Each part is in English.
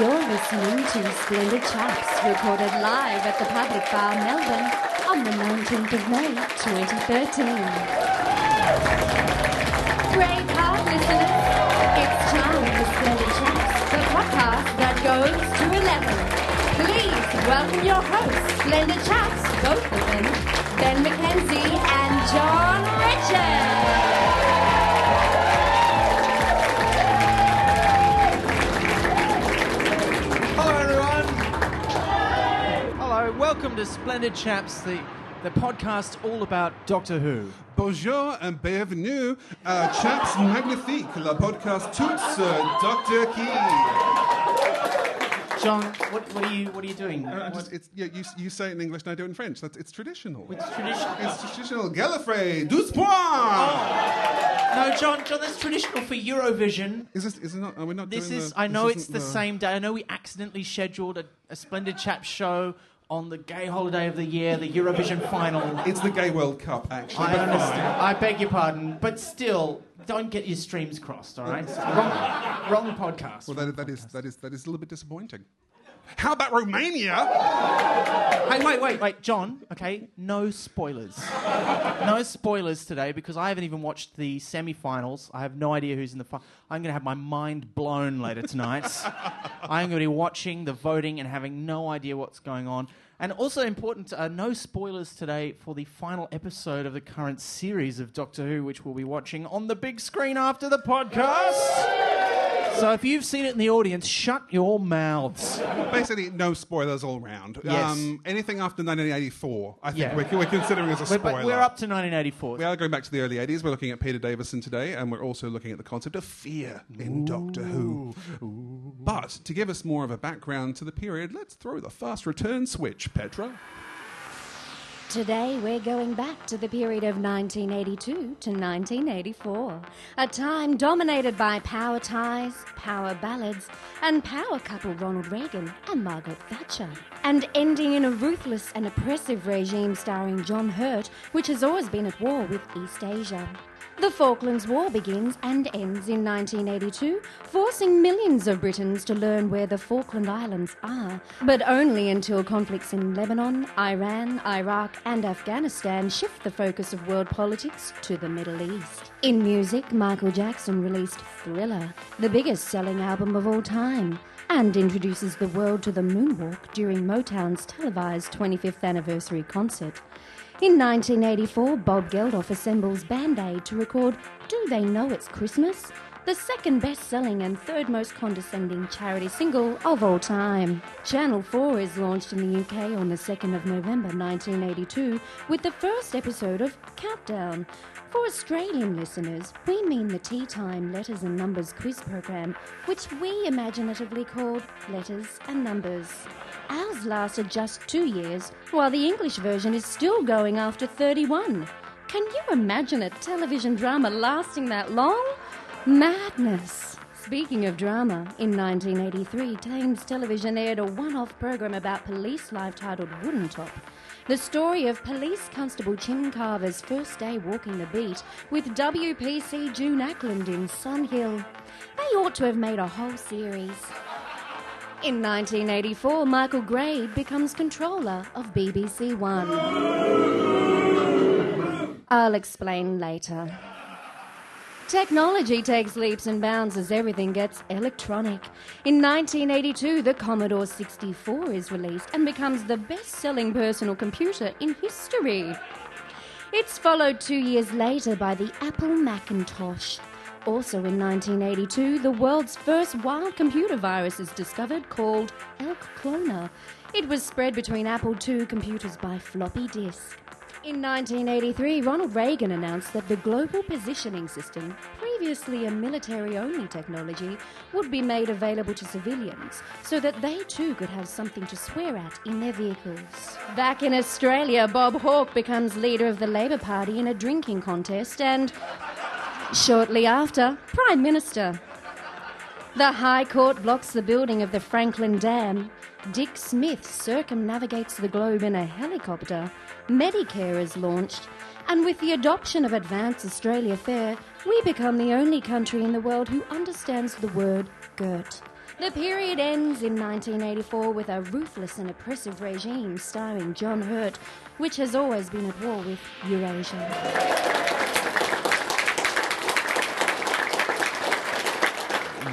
You're listening to Splendid Chaps, recorded live at the Public Bar, Melbourne, on the 19th of May, 2013. Brave heart, listeners. It's time for Splendid Chaps, the podcast that goes to 11. Please welcome your hosts, Splendid Chaps, both of them, Ben McKenzie and John Richard. Welcome to Splendid Chaps, the, the podcast all about Doctor Who. Bonjour and bienvenue à Chaps Magnifique, le podcast tous sur Dr. Key. John, what, what are you what are you doing? Uh, just, it's, yeah, you, you say it in English and I do it in French. That's, it's traditional. It's traditional. It's traditional. Gallifrey, douze points! Oh. No, John, John, that's traditional for Eurovision. Is this, is it not, are we not This doing is, the, I know this it's isn't the same day. I know we accidentally scheduled a, a Splendid Chaps show on the gay holiday of the year, the Eurovision final. It's the Gay World Cup, actually. I understand. I beg your pardon, but still, don't get your streams crossed. All right, wrong, wrong podcast. Well, that, that, is, that, is, that is a little bit disappointing. How about Romania? Hey, wait, wait, wait, John. Okay, no spoilers. No spoilers today because I haven't even watched the semi-finals. I have no idea who's in the. Fi- I'm going to have my mind blown later tonight. I'm going to be watching the voting and having no idea what's going on. And also important, uh, no spoilers today for the final episode of the current series of Doctor Who, which we'll be watching on the big screen after the podcast. So if you've seen it in the audience, shut your mouths. Basically, no spoilers all round. Um, Yes. anything after 1984, I think Yeah. we're, we're considering as a We're, spoiler. but we're up to 1984. We are going back to the early 80s. We're looking at Peter Davison today, and we're also looking at the concept of fear in Doctor Who. But to give us more of a background to the period, let's throw the fast return switch, Petra. Today we're going back to the period of 1982 to 1984, a time dominated by power ties, power ballads, and power couple Ronald Reagan and Margaret Thatcher, and ending in a ruthless and oppressive regime starring John Hurt, which has always been at war with East Asia. The Falklands War begins and ends in 1982, forcing millions of Britons to learn where the Falkland Islands are, but only until conflicts in Lebanon, Iran, Iraq, and Afghanistan shift the focus of world politics to the Middle East. In music, Michael Jackson released Thriller, the biggest selling album of all time, and introduces the world to the moonwalk during Motown's televised 25th anniversary concert. In 1984, Bob Geldof assembles Band Aid to record Do They Know It's Christmas? The second best selling and third most condescending charity single of all time. Channel 4 is launched in the UK on the 2nd of November 1982 with the first episode of Countdown. For Australian listeners, we mean the Tea Time Letters and Numbers quiz program, which we imaginatively called Letters and Numbers. Ours lasted just two years, while the English version is still going after 31. Can you imagine a television drama lasting that long? Madness! Speaking of drama, in 1983, Thames Television aired a one off program about police life titled Woodentop. The story of Police Constable Jim Carver's first day walking the beat with WPC June Ackland in Sun Hill. They ought to have made a whole series. In 1984, Michael Grade becomes controller of BBC One. I'll explain later. Technology takes leaps and bounds as everything gets electronic. In 1982, the Commodore 64 is released and becomes the best selling personal computer in history. It's followed two years later by the Apple Macintosh. Also in 1982, the world's first wild computer virus is discovered called Elk Cloner. It was spread between Apple II computers by floppy disk. In 1983, Ronald Reagan announced that the Global Positioning System, previously a military only technology, would be made available to civilians so that they too could have something to swear at in their vehicles. Back in Australia, Bob Hawke becomes leader of the Labor Party in a drinking contest and, shortly after, Prime Minister. The High Court blocks the building of the Franklin Dam. Dick Smith circumnavigates the globe in a helicopter. Medicare is launched. And with the adoption of Advance Australia Fair, we become the only country in the world who understands the word GERT. The period ends in 1984 with a ruthless and oppressive regime starring John Hurt, which has always been at war with Eurasia.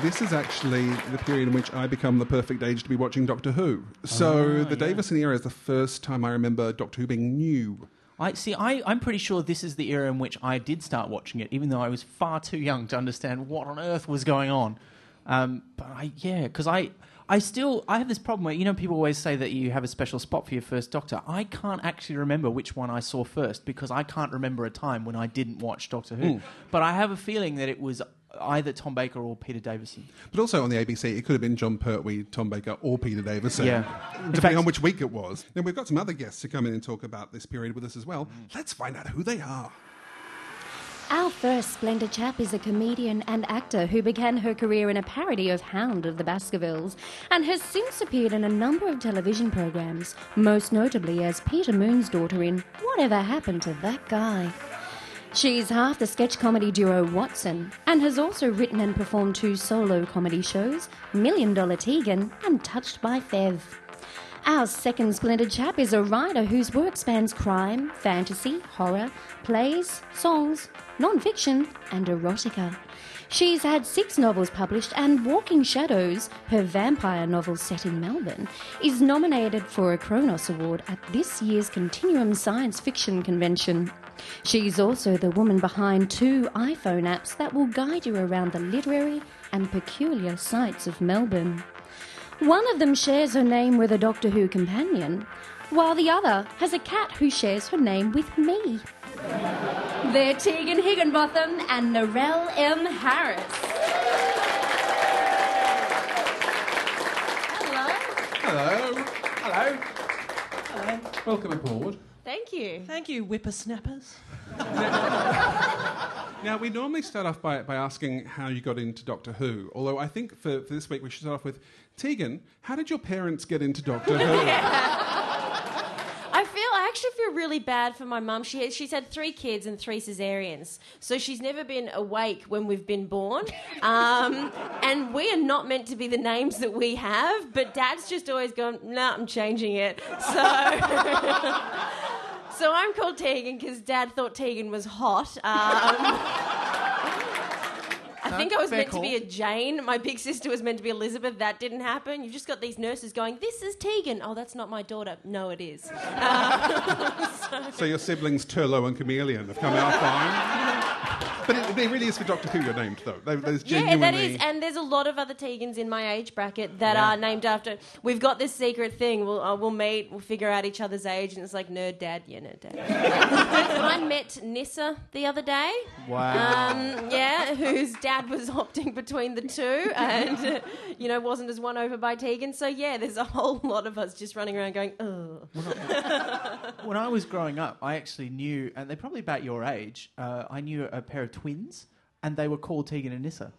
This is actually the period in which I become the perfect age to be watching Doctor Who. So the Davison era is the first time I remember Doctor Who being new. I see. I, I'm pretty sure this is the era in which I did start watching it, even though I was far too young to understand what on earth was going on. Um, but I, yeah, because I, I still, I have this problem where you know people always say that you have a special spot for your first Doctor. I can't actually remember which one I saw first because I can't remember a time when I didn't watch Doctor Who. But I have a feeling that it was either Tom Baker or Peter Davison. But also on the ABC, it could have been Jon Pertwee, Tom Baker, or Peter Davison. Yeah. Depending fact- on which week it was. Then we've got some other guests to come in and talk about this period with us as well. Mm. Let's find out who they are. Our first splendid chap is a comedian and actor who began her career in a parody of Hound of the Baskervilles and has since appeared in a number of television programs, most notably as Peter Moon's daughter in Whatever Happened to That Guy. She's half the sketch comedy duo Watson and has also written and performed two solo comedy shows, Million Dollar Tegan and Touched by Fev. Our second splendid chap is a writer whose work spans crime, fantasy, horror, plays, songs, non fiction, and erotica. She's had six novels published, and Walking Shadows, her vampire novel set in Melbourne, is nominated for a Chronos Award at this year's Continuum Science Fiction Convention. She's also the woman behind two iPhone apps that will guide you around the literary and peculiar sights of Melbourne. One of them shares her name with a Doctor Who companion, while the other has a cat who shares her name with me. They're Tegan Higginbotham and Narelle M. Harris. Hello. Hello. Hello. Hello. Welcome aboard. Thank you. Thank you, whippersnappers. Now, we normally start off by, by asking how you got into Doctor Who, although I think for, for this week we should start off with Tegan, how did your parents get into Doctor Who? I feel I actually feel really bad for my mum. She she's had three kids and three cesareans, so she's never been awake when we've been born. Um, and we are not meant to be the names that we have, but Dad's just always gone, "Nah, I'm changing it." So. So I'm called Tegan because Dad thought Tegan was hot. Um, I think I was meant to be a Jane. My big sister was meant to be Elizabeth. That didn't happen. You've just got these nurses going, "This is Tegan." Oh, that's not my daughter. No, it is. so your siblings Turlough and Kamelion have come out fine. But it, it really is for Doctor Who you're named, though. There- There's Yeah, that is, and there's a lot of other Tegans in my age bracket that Yeah. are named after. We've got this secret thing. We'll uh, we'll meet, we'll figure out each other's age, and it's like nerd dad, yeah, nerd dad. I met Nyssa the other day. Wow. Um, yeah, whose dad was opting between the two, and uh, you know wasn't as won over by Tegan. So yeah, there's a whole lot of us just running around going, oh. when I was growing up, I actually knew, and they're probably about your age. Uh, I knew a pair of twins, and they were called Tegan and Nyssa.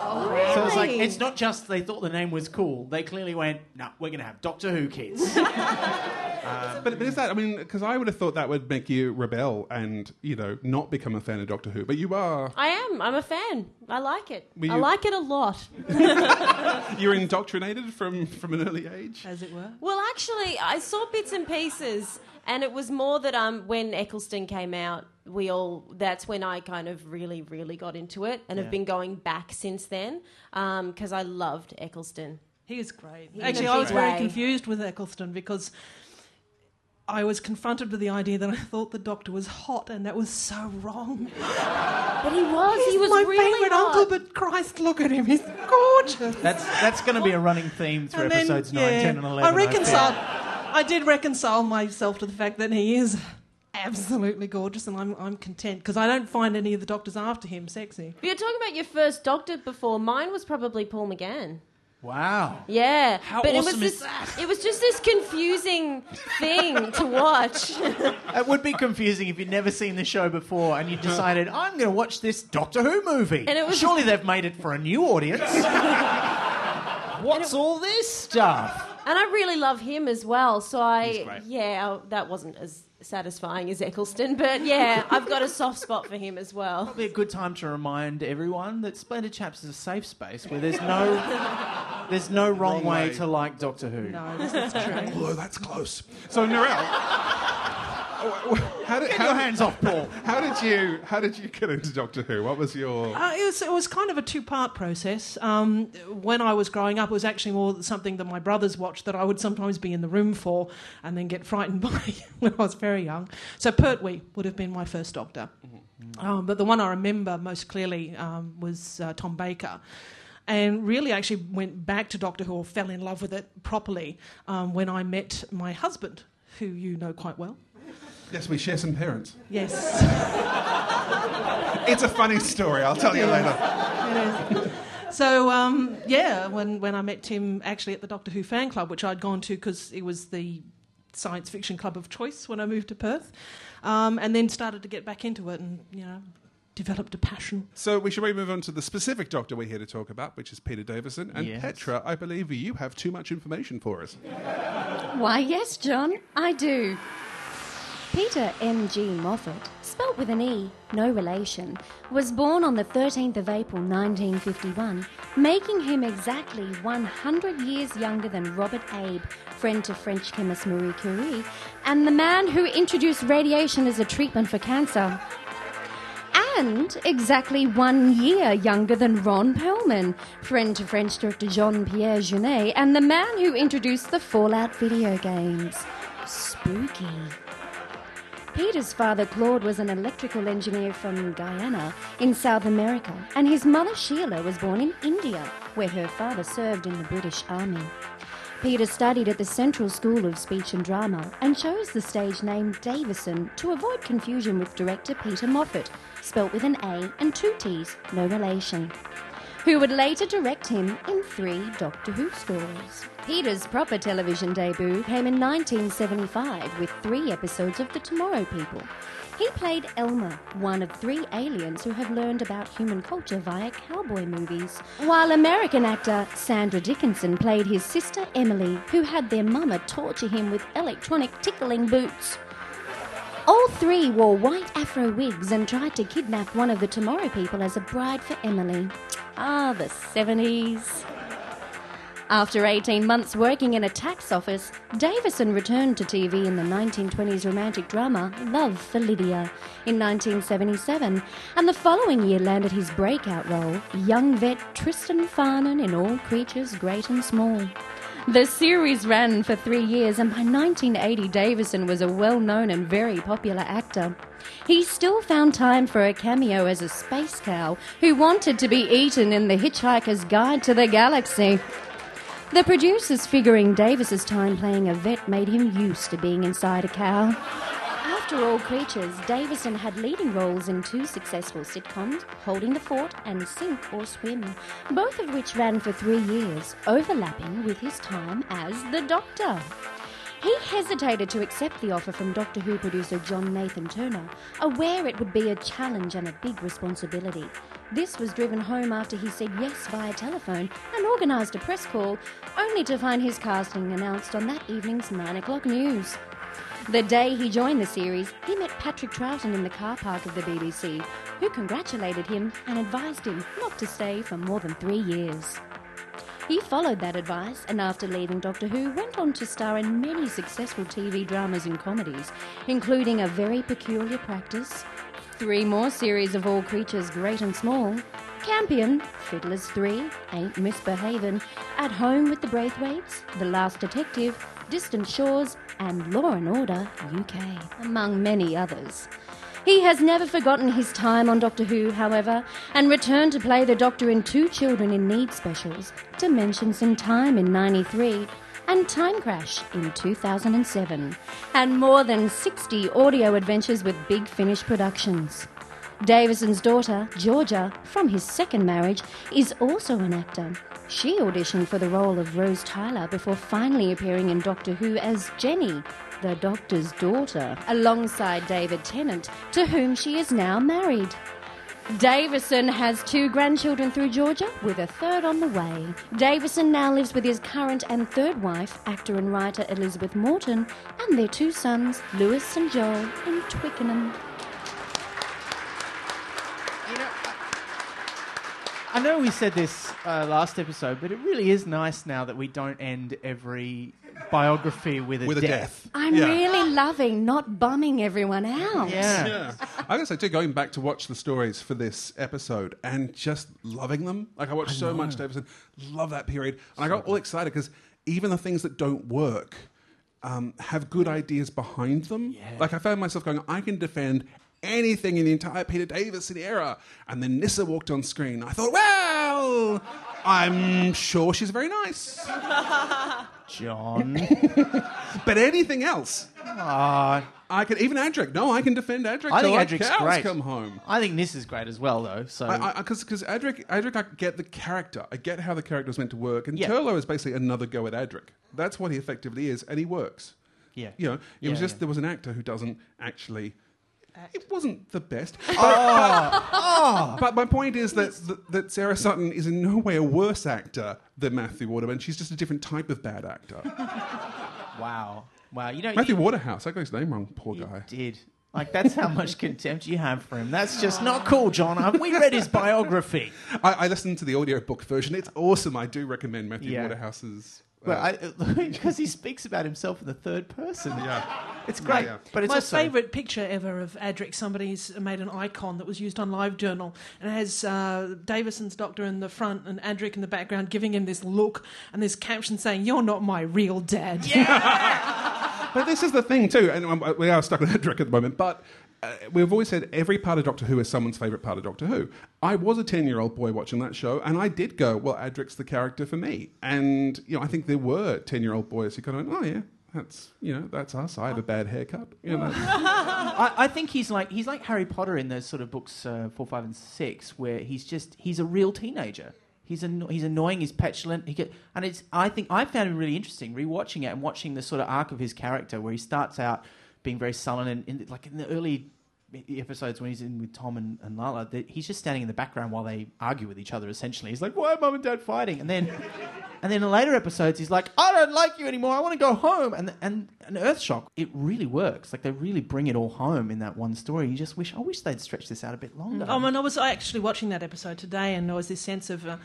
Oh, So it's like it's not just they thought the name was cool. They clearly went, "No, we're going to have Doctor Who kids." But, but is that, I mean, because I would have thought that would make you rebel and, you know, not become a fan of Doctor Who. But you are. I am. I'm a fan. I like it. Were I you- like it a lot. You're indoctrinated from, from an early age? As it were. Well, actually, I saw bits and pieces, and it was more that um, when Eccleston came out, we all that's when I kind of really, really got into it, and Yeah. have been going back since then um, because I loved Eccleston. He is great. He Actually, is a I was big very confused with Eccleston because I was confronted with the idea that I thought the Doctor was hot, and that was so wrong. But he was, He's he was my really favourite hot. uncle, but Christ, look at him, he's gorgeous. that's that's going to be a running theme through And then, episodes nine, yeah, 10, and eleven. I think. reconciled. I did reconcile myself to the fact that he is absolutely gorgeous, and I'm I'm content because I don't find any of the doctors after him sexy. But you're talking about your first Doctor before. Mine was probably Paul McGann. Wow. Yeah, How but it was is this, that? It was just this confusing thing to watch. It would be confusing if you'd never seen the show before and you uh-huh. decided, I'm going to watch this Doctor Who movie. And it was- Surely they've made it for a new audience. What's all this stuff? And I really love him as well. So He's I, great. yeah, I- that wasn't as satisfying as Eccleston, but yeah, I've got a soft spot for him as well. Probably a good time to remind everyone that Splendid Chaps is a safe space where there's no There's no wrong, Wrong way. way. to like Doctor Who. No, that's true. Although that's close. So Narelle, how did Get how, your hands off Paul. how did you how did you get into Doctor Who? What was your Uh, it, was, it was kind of a two part process. Um, when I was growing up, it was actually more something that my brothers watched that I would sometimes be in the room for and then get frightened by when I was very young. So Pertwee would have been my first doctor. Um, but the one I remember most clearly um, was uh, Tom Baker. And really, actually went back to Doctor Who or fell in love with it properly um, when I met my husband, who you know quite well. Yes, we share some parents. Yes. It's a funny story. I'll tell you later. It is. So um, yeah, when when I met Tim actually at the Doctor Who fan club, which I'd gone to because it was the science fiction club of choice when I moved to Perth, um, and then started to get back into it, and you know, developed a passion. So we should maybe move on to the specific Doctor we're here to talk about, which is Peter Davison. And Yes. Petra, I believe you have too much information for us. Why, yes, John, I do. Peter M.G. Moffett, spelt with an E, no relation, was born on the 13th of April 1951, making him exactly 100 years younger than Robert Abbe, friend to French chemist Marie Curie, and the man who introduced radiation as a treatment for cancer. And exactly one year younger than Ron Perlman, friend to French director Jean Pierre Jeunet, and the man who introduced the Fallout video games. Spooky. Peter's father, Claude, was an electrical engineer from Guyana in South America, and his mother, Sheila, was born in India, where her father served in the British Army. Peter studied at the Central School of Speech and Drama and chose the stage name Davison to avoid confusion with director Peter Moffat, spelt with an A and two T's, no relation, who would later direct him in three Doctor Who stories. Peter's proper television debut came in 1975 with three episodes of The Tomorrow People. He played Elmer, one of three aliens who have learned about human culture via cowboy movies, while American actor Sandra Dickinson played his sister Emily, who had their mama torture him with electronic tickling boots. All three wore white afro wigs and tried to kidnap one of the Tomorrow People as a bride for Emily. Ah, the 70s. After 18 months working in a tax office, Davison returned to TV in the 1920s romantic drama Love for Lydia in 1977, and the following year landed his breakout role, young vet Tristan Farnon in All Creatures Great and Small. The series ran for three years, and by 1980, Davison was a well known and very popular actor. He still found time for a cameo as a space cow who wanted to be eaten in The Hitchhiker's Guide to the Galaxy. The producers figuring Davis's time playing a vet made him used to being inside a cow. After All Creatures, Davison had leading roles in two successful sitcoms, Holding the Fort and Sink or Swim, both of which ran for three years, overlapping with his time as the Doctor. He hesitated to accept the offer from Doctor Who producer John Nathan Turner, aware it would be a challenge and a big responsibility. This was driven home after he said yes via telephone and organised a press call, only to find his casting announced on that evening's 9 o'clock news. The day he joined the series, he met Patrick Troughton in the car park of the BBC, who congratulated him and advised him not to stay for more than three years. He followed that advice and after leaving Doctor Who went on to star in many successful TV dramas and comedies, including A Very Peculiar Practice, three more series of All Creatures Great and Small, Campion, Fiddlers 3, Ain't Misbehavin', At Home with the Braithwaites, The Last Detective, Distant Shores, and Law and Order UK, among many others. He has never forgotten his time on Doctor Who, however, and returned to play the Doctor in two Children in Need specials, Dimensions in Time in 93 and Time Crash in 2007, and more than 60 audio adventures with Big Finish Productions. Davison's daughter, Georgia, from his second marriage, is also an actor. She auditioned for the role of Rose Tyler before finally appearing in Doctor Who as Jenny, the Doctor's daughter, alongside David Tennant, to whom she is now married. Davison has two grandchildren through Georgia, with a third on the way. Davison now lives with his current and third wife, actor and writer Elizabeth Morton, and their two sons, Lewis and Joel, in Twickenham. You know, I, I know we said this uh, last episode, but it really is nice now that we don't end every biography with a With a death. death. I'm Yeah. really loving not bumming everyone out. Yeah. Yeah. I gotta say too, going back to watch the stories for this episode and just loving them. Like I watched so much Davison, love that period, and I got all excited because even the things that don't work um, have good ideas behind them. Like I found myself going, I can defend anything in the entire Peter Davison era, and then Nyssa walked on screen. I thought, well, I'm sure she's very nice, John. but anything else. Ah, I can even Adric. No, I can defend Adric. I think Adric's cows great. come home. I think this is great as well, though. So Because because Adric, Adric, I get the character. I get how the character is meant to work. And Yeah. Turlough is basically another go at Adric. That's what he effectively is, and he works. yeah, You know, it Yeah, was just yeah. there was an actor who doesn't actually. It wasn't the best. But, but, but my point is that, that that Sarah Sutton is in no way a worse actor than Matthew Waterman. She's just a different type of bad actor. wow, wow. You know, Matthew you, Waterhouse. I got his name wrong. Poor you guy. did. Like that's how much contempt you have for him. That's just not cool, John. We read his biography. I, I listened to the audiobook version. It's awesome. I do recommend Matthew Yeah. Waterhouse's. Uh, Well, because he speaks about himself in the third person. yeah. It's great, Yeah. but it's My also favourite picture ever of Adric, somebody's made an icon that was used on LiveJournal and it has uh, Davison's doctor in the front and Adric in the background giving him this look and this caption saying, You're not my real dad. Yeah. But this is the thing too, and um, we are stuck with Adric at the moment. But uh, we've always said every part of Doctor Who is someone's favourite part of Doctor Who. I was a ten-year-old boy watching that show, and I did go, "Well, Adric's the character for me." And you know, I think there were ten-year-old boys who kind of went, "Oh yeah, that's you know, that's us. I have a bad haircut." You know, I, I think he's like he's like Harry Potter in those sort of books uh, four, five, and six, where he's just he's a real teenager. He's anno- he's annoying. He's petulant. He get and it's. I think I found him really interesting rewatching it and watching the sort of arc of his character, where he starts out being very sullen and like in the early episodes when he's in with Tom and, and Lalla, that he's just standing in the background while they argue with each other. Essentially, he's like, "Why are mum and dad fighting?" And then. And then in later episodes, he's like, "I don't like you anymore. I want to go home." And and and Earthshock, it really works. Like they really bring it all home in that one story. You just wish, I wish they'd stretch this out a bit longer. Oh, and I was actually watching that episode today, and there was this sense of uh,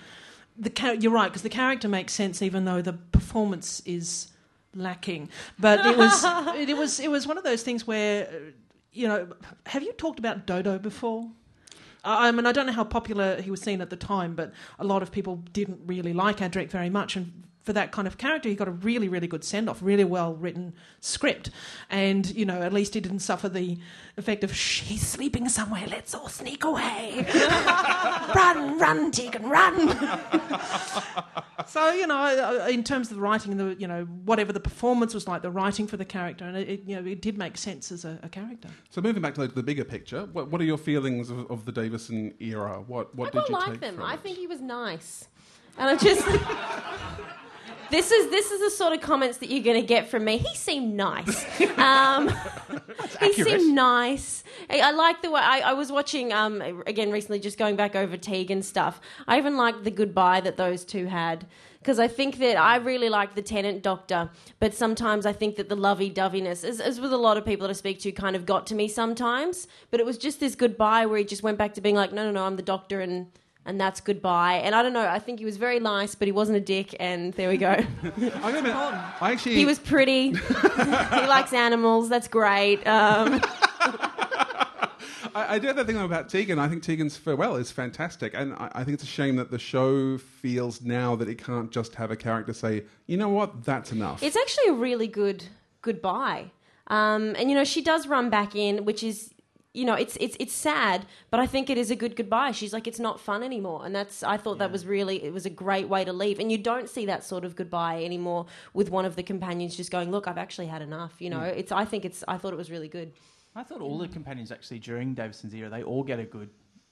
the. Char- you're right because the character makes sense, even though the performance is lacking. But it was it, was it was one of those things where, uh, you know, have you talked about Dodo before? I I mean, I don't know how popular he was seen at the time, but a lot of people didn't really like Adric very much, and for that kind of character, he got a really, really good send off, really well written script, and you know, at least he didn't suffer the effect of she's sleeping somewhere, let's all sneak away, run, run, Tegan, run. so you know, I- I- in terms of the writing, the you know, whatever the performance was like, the writing for the character, and it, it you know, it did make sense as a, a character. so moving back to the, the bigger picture, what, what are your feelings of, of the Davison era? What what I did don't you like take them. from I it? think he was nice, and I just. This is this is the sort of comments that you're going to get from me. He seemed nice. Um, he accurate. seemed nice. I, I like the way I, I was watching um, again recently, just going back over Tegan and stuff. I even liked the goodbye that those two had because I think that I really like the Tennant Doctor, but sometimes I think that the lovey-doveyness, as, as with a lot of people that I speak to, kind of got to me sometimes. But it was just this goodbye where he just went back to being like, no, no, no, I'm the Doctor and. And that's goodbye. And I don't know. I think he was very nice, but he wasn't a dick. And there we go. I, admit, I actually He was pretty. he likes animals. That's great. Um, I, I do have that thing about Tegan. I think Tegan's farewell is fantastic, and I, I think it's a shame that the show feels now that it can't just have a character say, "You know what? That's enough." it's actually a really good goodbye. Um, and you know, she does run back in, which is. You know, it's it's it's sad, but I think it is a good goodbye. She's like, it's not fun anymore, and that's. I thought that was really, it was a great way to leave, and you don't see that sort of goodbye anymore with one of the companions just going, "Look, I've actually had enough." You know, it's. I think it's. I thought it was really good. I thought all the companions actually during Davison's era, they all get a good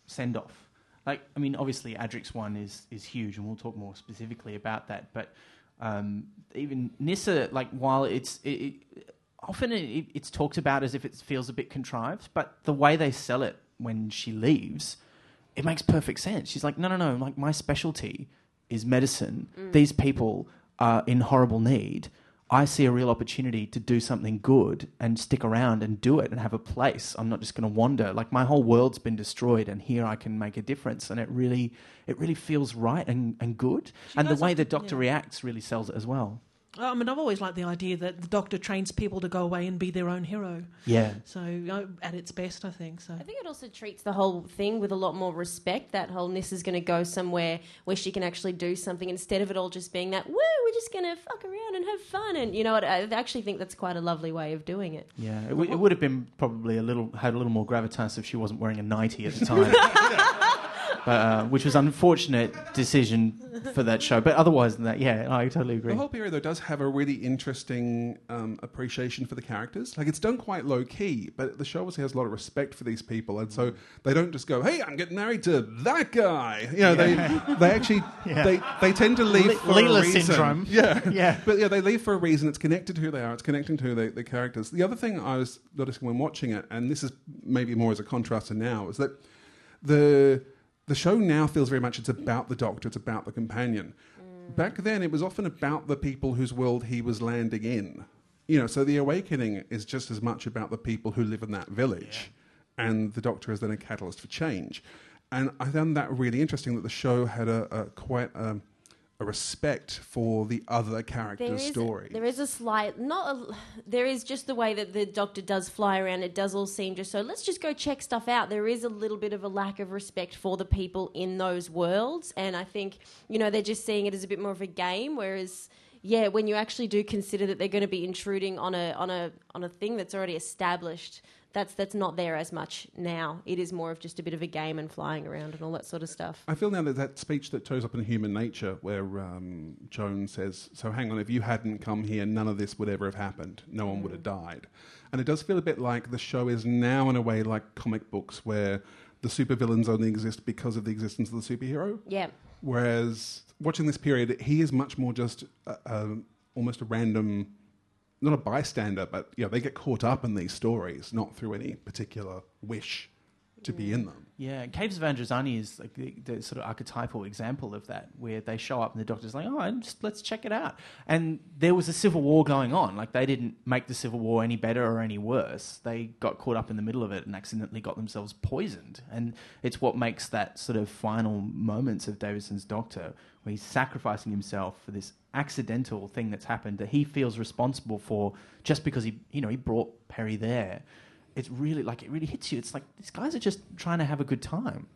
send off. Like, I mean, obviously Adric's one is is huge, and we'll talk more specifically about that. But um, even Nyssa, like, while it's it, it, often it, it's talked about as if it feels a bit contrived, but the way they sell it when she leaves, it makes perfect sense. She's like, no, no, no, like my specialty is medicine. These people are in horrible need. I see a real opportunity to do something good and stick around and do it and have a place. I'm not just going to wander. Like my whole world's been destroyed, and here I can make a difference. And it really, it really feels right and, and good. and the way the doctor yeah. reacts really sells it as well. I mean, I've always liked the idea that the Doctor trains people to go away and be their own hero. Yeah. So uh, at its best, I think. So I think it also treats the whole thing with a lot more respect. That whole Nis is going to go somewhere where she can actually do something instead of it all just being that, woo, we're just going to fuck around and have fun. And you know what? I actually think that's quite a lovely way of doing it. Yeah, it, w- it would have been probably a little had a little more gravitas if she wasn't wearing a nightie at the time, but, uh, which was an unfortunate decision for that show. But otherwise than that, yeah, I totally agree. The whole period, though, does have a really interesting um, appreciation for the characters. Like, it's done quite low key, but the show obviously has a lot of respect for these people, and so they don't just go, "Hey, I'm getting married to that guy." You know, they they actually Yeah. they they tend to leave Le- for Leela a reason. syndrome. Yeah, Yeah. But yeah, they leave for a reason. It's connected to who they are. It's connecting to the, the characters. The other thing I was noticing when watching it, and this is maybe more as a contrast to now, is that the the show now feels very much it's about the doctor, it's about the companion. Mm. Back then, it was often about the people whose world he was landing in. You know, so the awakening is just as much about the people who live in that village, and the doctor is then a catalyst for change. And I found that really interesting that the show had a, a quite a, a respect for the other characters' There story. there is a slight, not a, there is just the way that the doctor does fly around. It does all seem just so. Let's just go check stuff out. There is a little bit of a lack of respect for the people in those worlds, and I think you know they're just seeing it as a bit more of a game. Whereas, yeah, when you actually do consider that they're going to be intruding on a on a on a thing that's already established. That's that's not there as much now. It is more of just a bit of a game and flying around and all that sort of stuff. I feel now that that speech that shows up in Human Nature, where um, Joan says, "So hang on, if you hadn't come here, none of this would ever have happened. No one would have died." And it does feel a bit like the show is now, in a way, like comic books, where the supervillains only exist because of the existence of the superhero. Yeah. Whereas watching this period, he is much more just a, a, almost a random, not a bystander, but you know, they get caught up in these stories, not through any particular wish to be in them. Yeah, Caves of Androzani is like the, the sort of archetypal example of that, where they show up and the doctor's like, "Oh, just, let's check it out." And there was a civil war going on. Like they didn't make the civil war any better or any worse. They got caught up in the middle of it and accidentally got themselves poisoned. And it's what makes that sort of final moments of Davison's Doctor, where he's sacrificing himself for this accidental thing that's happened that he feels responsible for, just because he, you know, he brought Peri there it's really like it really hits you. It's like these guys are just trying to have a good time,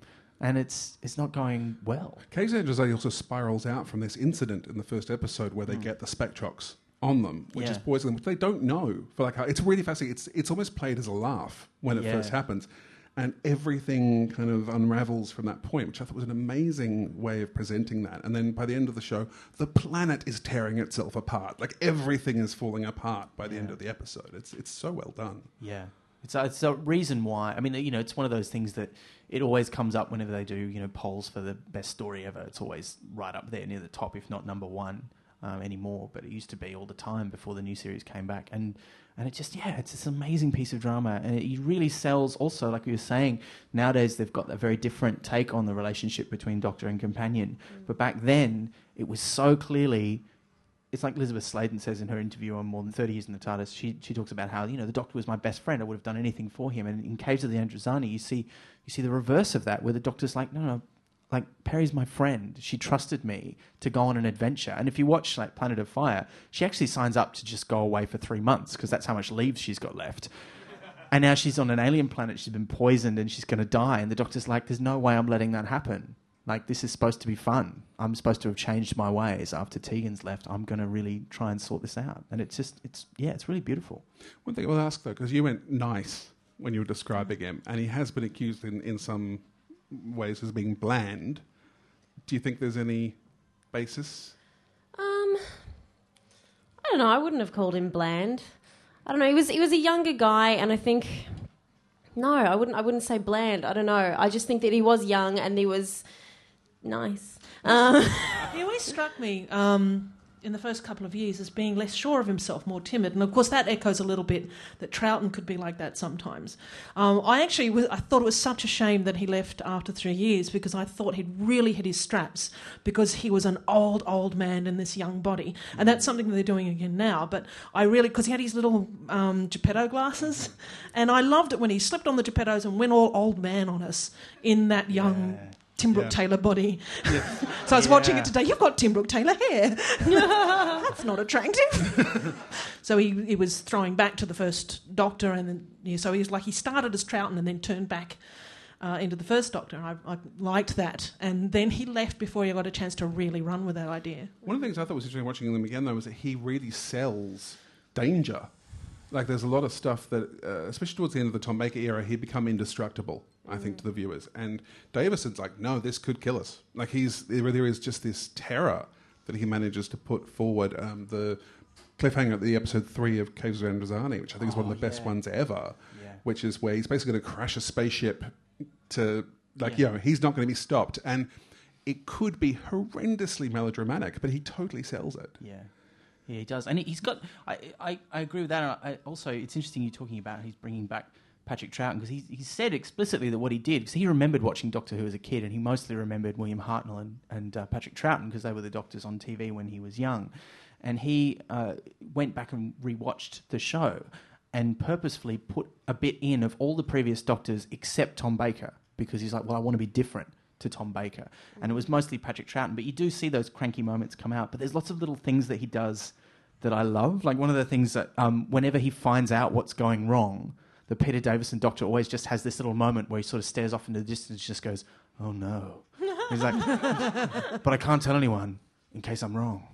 and it's it's not going well. Case Jose also spirals out from this incident in the first episode where they hmm. get the Spectrox on them, which is. Yeah. poison, which they don't know. For like, how, it's really fascinating. It's it's almost played as a laugh when it Yeah. first happens, and everything kind of unravels from that point, which I thought was an amazing way of presenting that. And then by the end of the show, the planet is tearing itself apart. Like everything is falling apart by the end of the episode. It's it's so well done. Yeah, it's a, it's a reason why. I mean, you know, it's one of those things that it always comes up whenever they do you know polls for the best story ever. It's always right up there near the top, if not number one um, anymore. But it used to be all the time before the new series came back, and and it just yeah, it's this amazing piece of drama, and it really sells. Also, like you were saying, nowadays they've got a very different take on the relationship between Doctor and companion. Mm. But back then, it was so clearly it's like Elizabeth Sladen says in her interview on More Than 30 Years in the TARDIS. She, she talks about how, you know, the Doctor was my best friend. I would have done anything for him. And in Caves of the Androzani, you see, you see the reverse of that, where the Doctor's like, no, no, like, Peri's my friend. She trusted me to go on an adventure. And if you watch, like, Planet of Fire, she actually signs up to just go away for three months because that's how much leave she's got left. And now she's on an alien planet. She's been poisoned and she's going to die. And the Doctor's like, there's no way I'm letting that happen. Like, this is supposed to be fun. I'm supposed to have changed my ways after Tegan's left. I'm going to really try and sort this out. And it's just, it's, yeah, it's really beautiful. One thing I will ask though, because you went nice when you were describing him, and he has been accused in, in some ways as being bland. Do you think there's any basis? Um, I don't know. I wouldn't have called him bland. I don't know. He was he was a younger guy, and I think no, I wouldn't. I wouldn't say bland. I don't know. I just think that he was young and he was nice. Um, He always struck me. Um, in the first couple of years as being less sure of himself, more timid, and of course that echoes a little bit that Troughton could be like that sometimes. Um, I actually was, I thought it was such a shame that he left after three years because I thought he'd really hit his straps because he was an old old man in this young body, and that's something that they're doing again now. But I really because he had his little um, Geppetto glasses, and I loved it when he slipped on the Geppettos and went all old man on us in that young. Tim Brooke Yeah. Taylor body. so I was watching it today. You've got Tim Brooke Taylor hair. That's not attractive. so he, he was throwing back to the first Doctor, and then yeah, so he was like he started as Troughton and then turned back uh, into the first Doctor. I, I liked that, and then he left before he got a chance to really run with that idea. One of the things I thought was interesting watching them again, though, was that he really sells danger. Like, there's a lot of stuff that, uh, especially towards the end of the Tom Baker era, he'd become indestructible, I think, to the viewers. And Davison's like, no, this could kill us. Like, he's there, there is just this terror that he manages to put forward. Um, the cliffhanger at the episode three of Caves of Androzani, which I think is one of the best yeah. ones ever, Yeah. which is where he's basically going to crash a spaceship to, like, Yeah. you know, he's not going to be stopped. And it could be horrendously melodramatic, but he totally sells it. Yeah. Yeah, he does, and he's got. I, I, I agree with that. I, also, it's interesting you talking about he's bringing back Patrick Troughton because he he said explicitly that what he did because he remembered watching Doctor Who as a kid, and he mostly remembered William Hartnell and and uh, Patrick Troughton because they were the doctors on TV when he was young, and he uh, went back and rewatched the show and purposefully put a bit in of all the previous Doctors except Tom Baker because he's like, well, I want to be different to Tom Baker. And it was mostly Patrick Troughton. But you do see those cranky moments come out. But there's lots of little things that he does that I love. Like one of the things that um, whenever he finds out what's going wrong, the Peter Davison doctor always just has this little moment where he sort of stares off into the distance and just goes, oh no. He's like, but I can't tell anyone in case I'm wrong.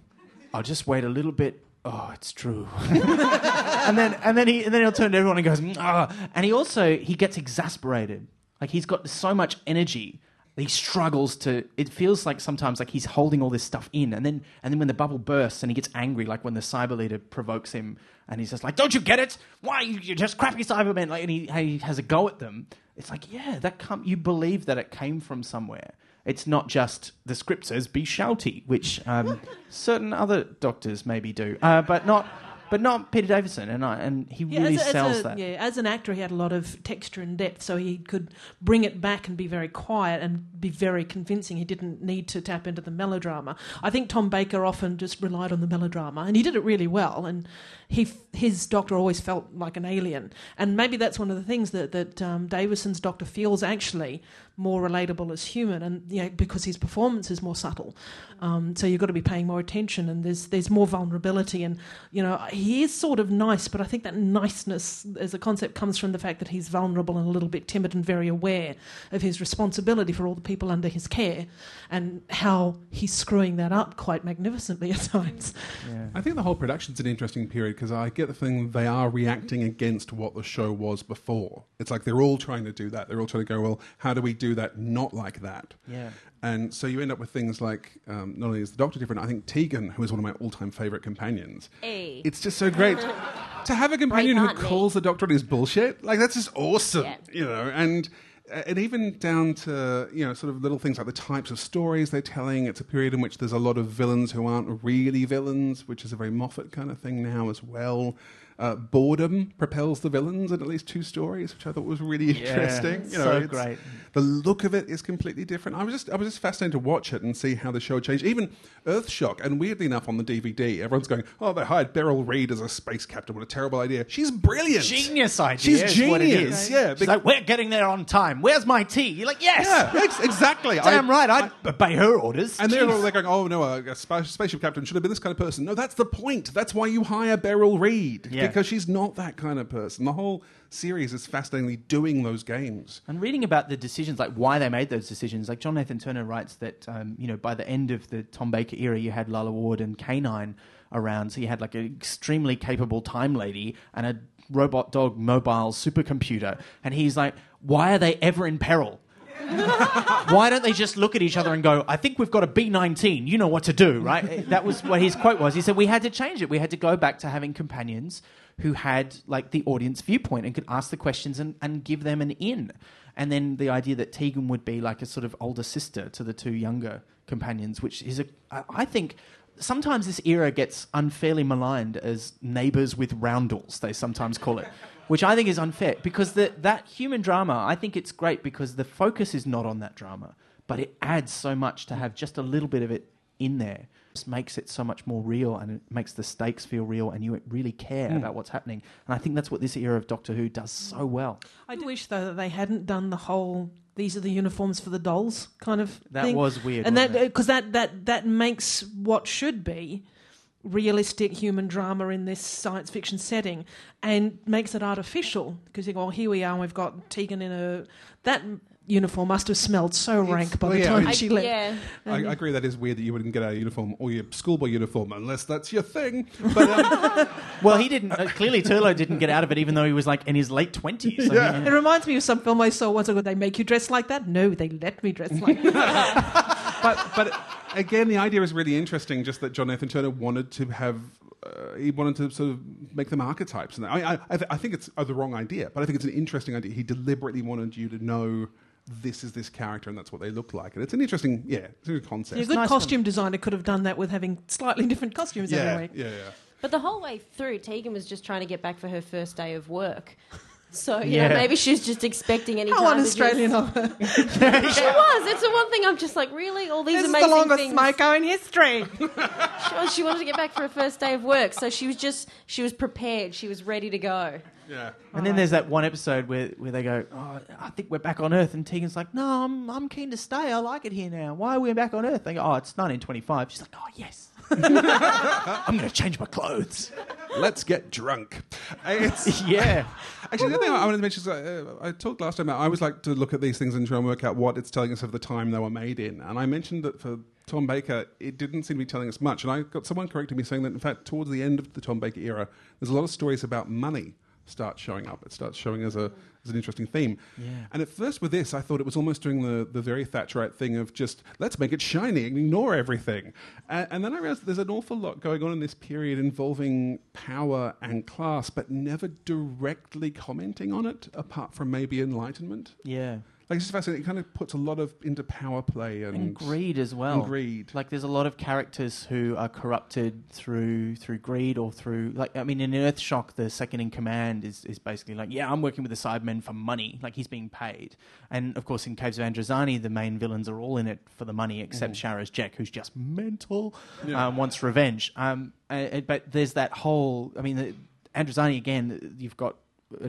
I'll just wait a little bit. Oh, it's true. and then and then he and then he'll turn to everyone and goes, ah. And he also he gets exasperated. Like he's got so much energy. He struggles to. It feels like sometimes like he's holding all this stuff in, and then and then when the bubble bursts and he gets angry, like when the cyber leader provokes him, and he's just like, "Don't you get it? Why you, are just crappy Cybermen?" Like, and he, he has a go at them. It's like, yeah, that come. You believe that it came from somewhere. It's not just the script says be shouty, which um, certain other doctors maybe do, uh, but not, but not Peter Davison, and I, and he really as, a- as sells a- that. Yeah, as an actor, he had a lot of texture and depth, so he could bring it back and be very quiet and be very convincing. He didn't need to tap into the melodrama. I think Tom Baker often just relied on the melodrama, and he did it really well. And he, his Doctor always felt like an alien, and maybe that's one of the things that that um, Davison's Doctor feels actually more relatable as human, and you know, because his performance is more subtle. Um, so you've got to be paying more attention, and there's there's more vulnerability, and you know he is sort of nice, but I think that niceness as a concept comes from the fact that he's vulnerable and a little bit timid and very aware of his responsibility for all the people under his care, and how he's screwing that up quite magnificently at times. Yeah. I think the whole production's an interesting period because I get the feeling they are reacting against what the show was before. It's like they're all trying to do that. They're all trying to go, well, how do we do that not like that? Yeah. And so you end up with things like um, not only is the Doctor different, I think Tegan, who is one of my all-time favourite companions, Hey. it's just so great to have a companion who Braveheart me. calls the Doctor on his bullshit. Like that's just awesome, Yeah. you know. And and even down to you know sort of little things like the types of stories they're telling. It's a period in which there's a lot of villains who aren't really villains, which is a very Moffat kind of thing now as well. Uh, boredom propels the villains in at least two stories, which I thought was really interesting. You know, so great. the look of it is completely different. I was just I was just fascinated to watch it and see how the show changed. Even Earthshock, and weirdly enough, on the DVD, everyone's going, "Oh, they hired Beryl Reid as a space captain. What a terrible idea!" She's brilliant. Genius idea. She's is what it genius. Yeah, She's like, we're getting there on time. Where's my tea? You're like, yes. yeah, ex- exactly. Damn I- right. I'd obey her orders. And they're all they're going, "Oh no, a, a spaceship captain should have been this kind of person." No, that's the point. That's why you hire Beryl Reid Yeah. Because she's not that kind of person. The whole series is fascinatingly doing those games. And reading about the decisions, like why they made those decisions, like John Nathan Turner writes that, um, you know, by the end of the Tom Baker era, you had Lalla Ward and K9 around. So you had like an extremely capable time lady and a robot dog mobile supercomputer. And he's like, why are they ever in peril? Why don't they just look at each other and go, I think we've got a B 19, you know what to do, right? That was what his quote was. He said, We had to change it. We had to go back to having companions who had like the audience viewpoint and could ask the questions and, and give them an in. And then the idea that Tegan would be like a sort of older sister to the two younger companions, which is a I think. Sometimes this era gets unfairly maligned as neighbours with roundels, they sometimes call it, which I think is unfair because the, that human drama, I think it's great because the focus is not on that drama, but it adds so much to have just a little bit of it in there. Just makes it so much more real and it makes the stakes feel real and you really care hmm. about what's happening. And I think that's what this era of Doctor Who does so well. I do wish though that they hadn't done the whole "these are the uniforms for the dolls" kind of That thing. was weird, and that wasn't it? because that that that makes what should be realistic human drama in this science fiction setting and makes it artificial because you go, oh, here we are, and we've got Tegan in a that uniform must have smelled so rank by well, the yeah, time mean- she left. yeah. I, I agree that is weird that you wouldn't get a uniform or your schoolboy uniform unless that's your thing. But um, Well, he didn't. Uh, clearly, Turlough didn't get out of it, even though he was like in his late twenties. Yeah. It reminds me of some film I saw once ago. They make you dress like that? No, they let me dress like that. but but again, the idea is really interesting. Just that John Nathan Turner wanted to have. Uh, he wanted to sort of make them archetypes, and I, I, I, th- I think it's uh, the wrong idea, but I think it's an interesting idea. He deliberately wanted you to know this is this character, and that's what they look like, and it's an interesting, yeah, it's a good concept. a good nice costume designer could have done that with having slightly different costumes yeah, every week. yeah, yeah. But the whole way through, Tegan was just trying to get back for her first day of work. So you Yeah. know, maybe she was just expecting any How time. un-Australian of her. She was. It's the one thing I'm just like, really, all these This is the longest things. smoko in history. She, was- she wanted to get back for her first day of work, so she was just she was prepared. She was ready to go. yeah. And then there's that one episode where, where they go, oh, I think we're back on Earth. And Tegan's like, no, I'm, I'm keen to stay. I like it here now. Why are we back on Earth? They go, oh, it's 1925. She's like, oh, yes. I'm going to change my clothes. Let's get drunk. It's, Yeah. Actually, the other thing I wanted to mention is uh, I talked last time. About I always like to look at these things and try and work out what it's telling us of the time they were made in. And I mentioned that for Tom Baker, it didn't seem to be telling us much. And I got someone correcting me saying that, in fact, towards the end of the Tom Baker era, there's a lot of stories about money start showing up. It starts showing as a as an interesting theme. Yeah. And at first, with this, I thought it was almost doing the, the very Thatcherite thing of just let's make it shiny and ignore everything. And, and then I realized there's an awful lot going on in this period involving power and class, but never directly commenting on it, apart from maybe enlightenment. Yeah. Like it's just fascinating. It kind of puts a lot of into power play and, And greed as well. And greed. Like there's a lot of characters who are corrupted through through greed or through like I mean in Earthshock the second in command is, is basically like yeah I'm working with the Cybermen for money like he's being paid and of course in Caves of Androzani the main villains are all in it for the money except Sharaz Jek who's just mental Yeah. um, wants revenge um, uh, but there's that whole I mean the, Androzani again you've got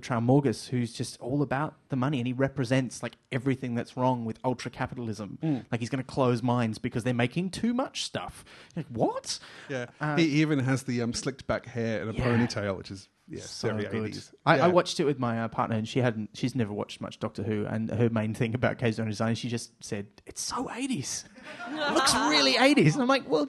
Trau Morgus, who's just all about the money, and he represents like everything that's wrong with ultra capitalism. Mm. Like he's going to close mines because they're making too much stuff. Like what? yeah, Uh, he even has the um, slicked back hair and a Yeah. ponytail, which is yeah, so very good. 80s. I, Yeah. I watched it with my uh, partner, and she hadn't. She's never watched much Doctor Who, and her main thing about Caves of Design, she just said it's so eighties. Looks really eighties. And I'm like, well,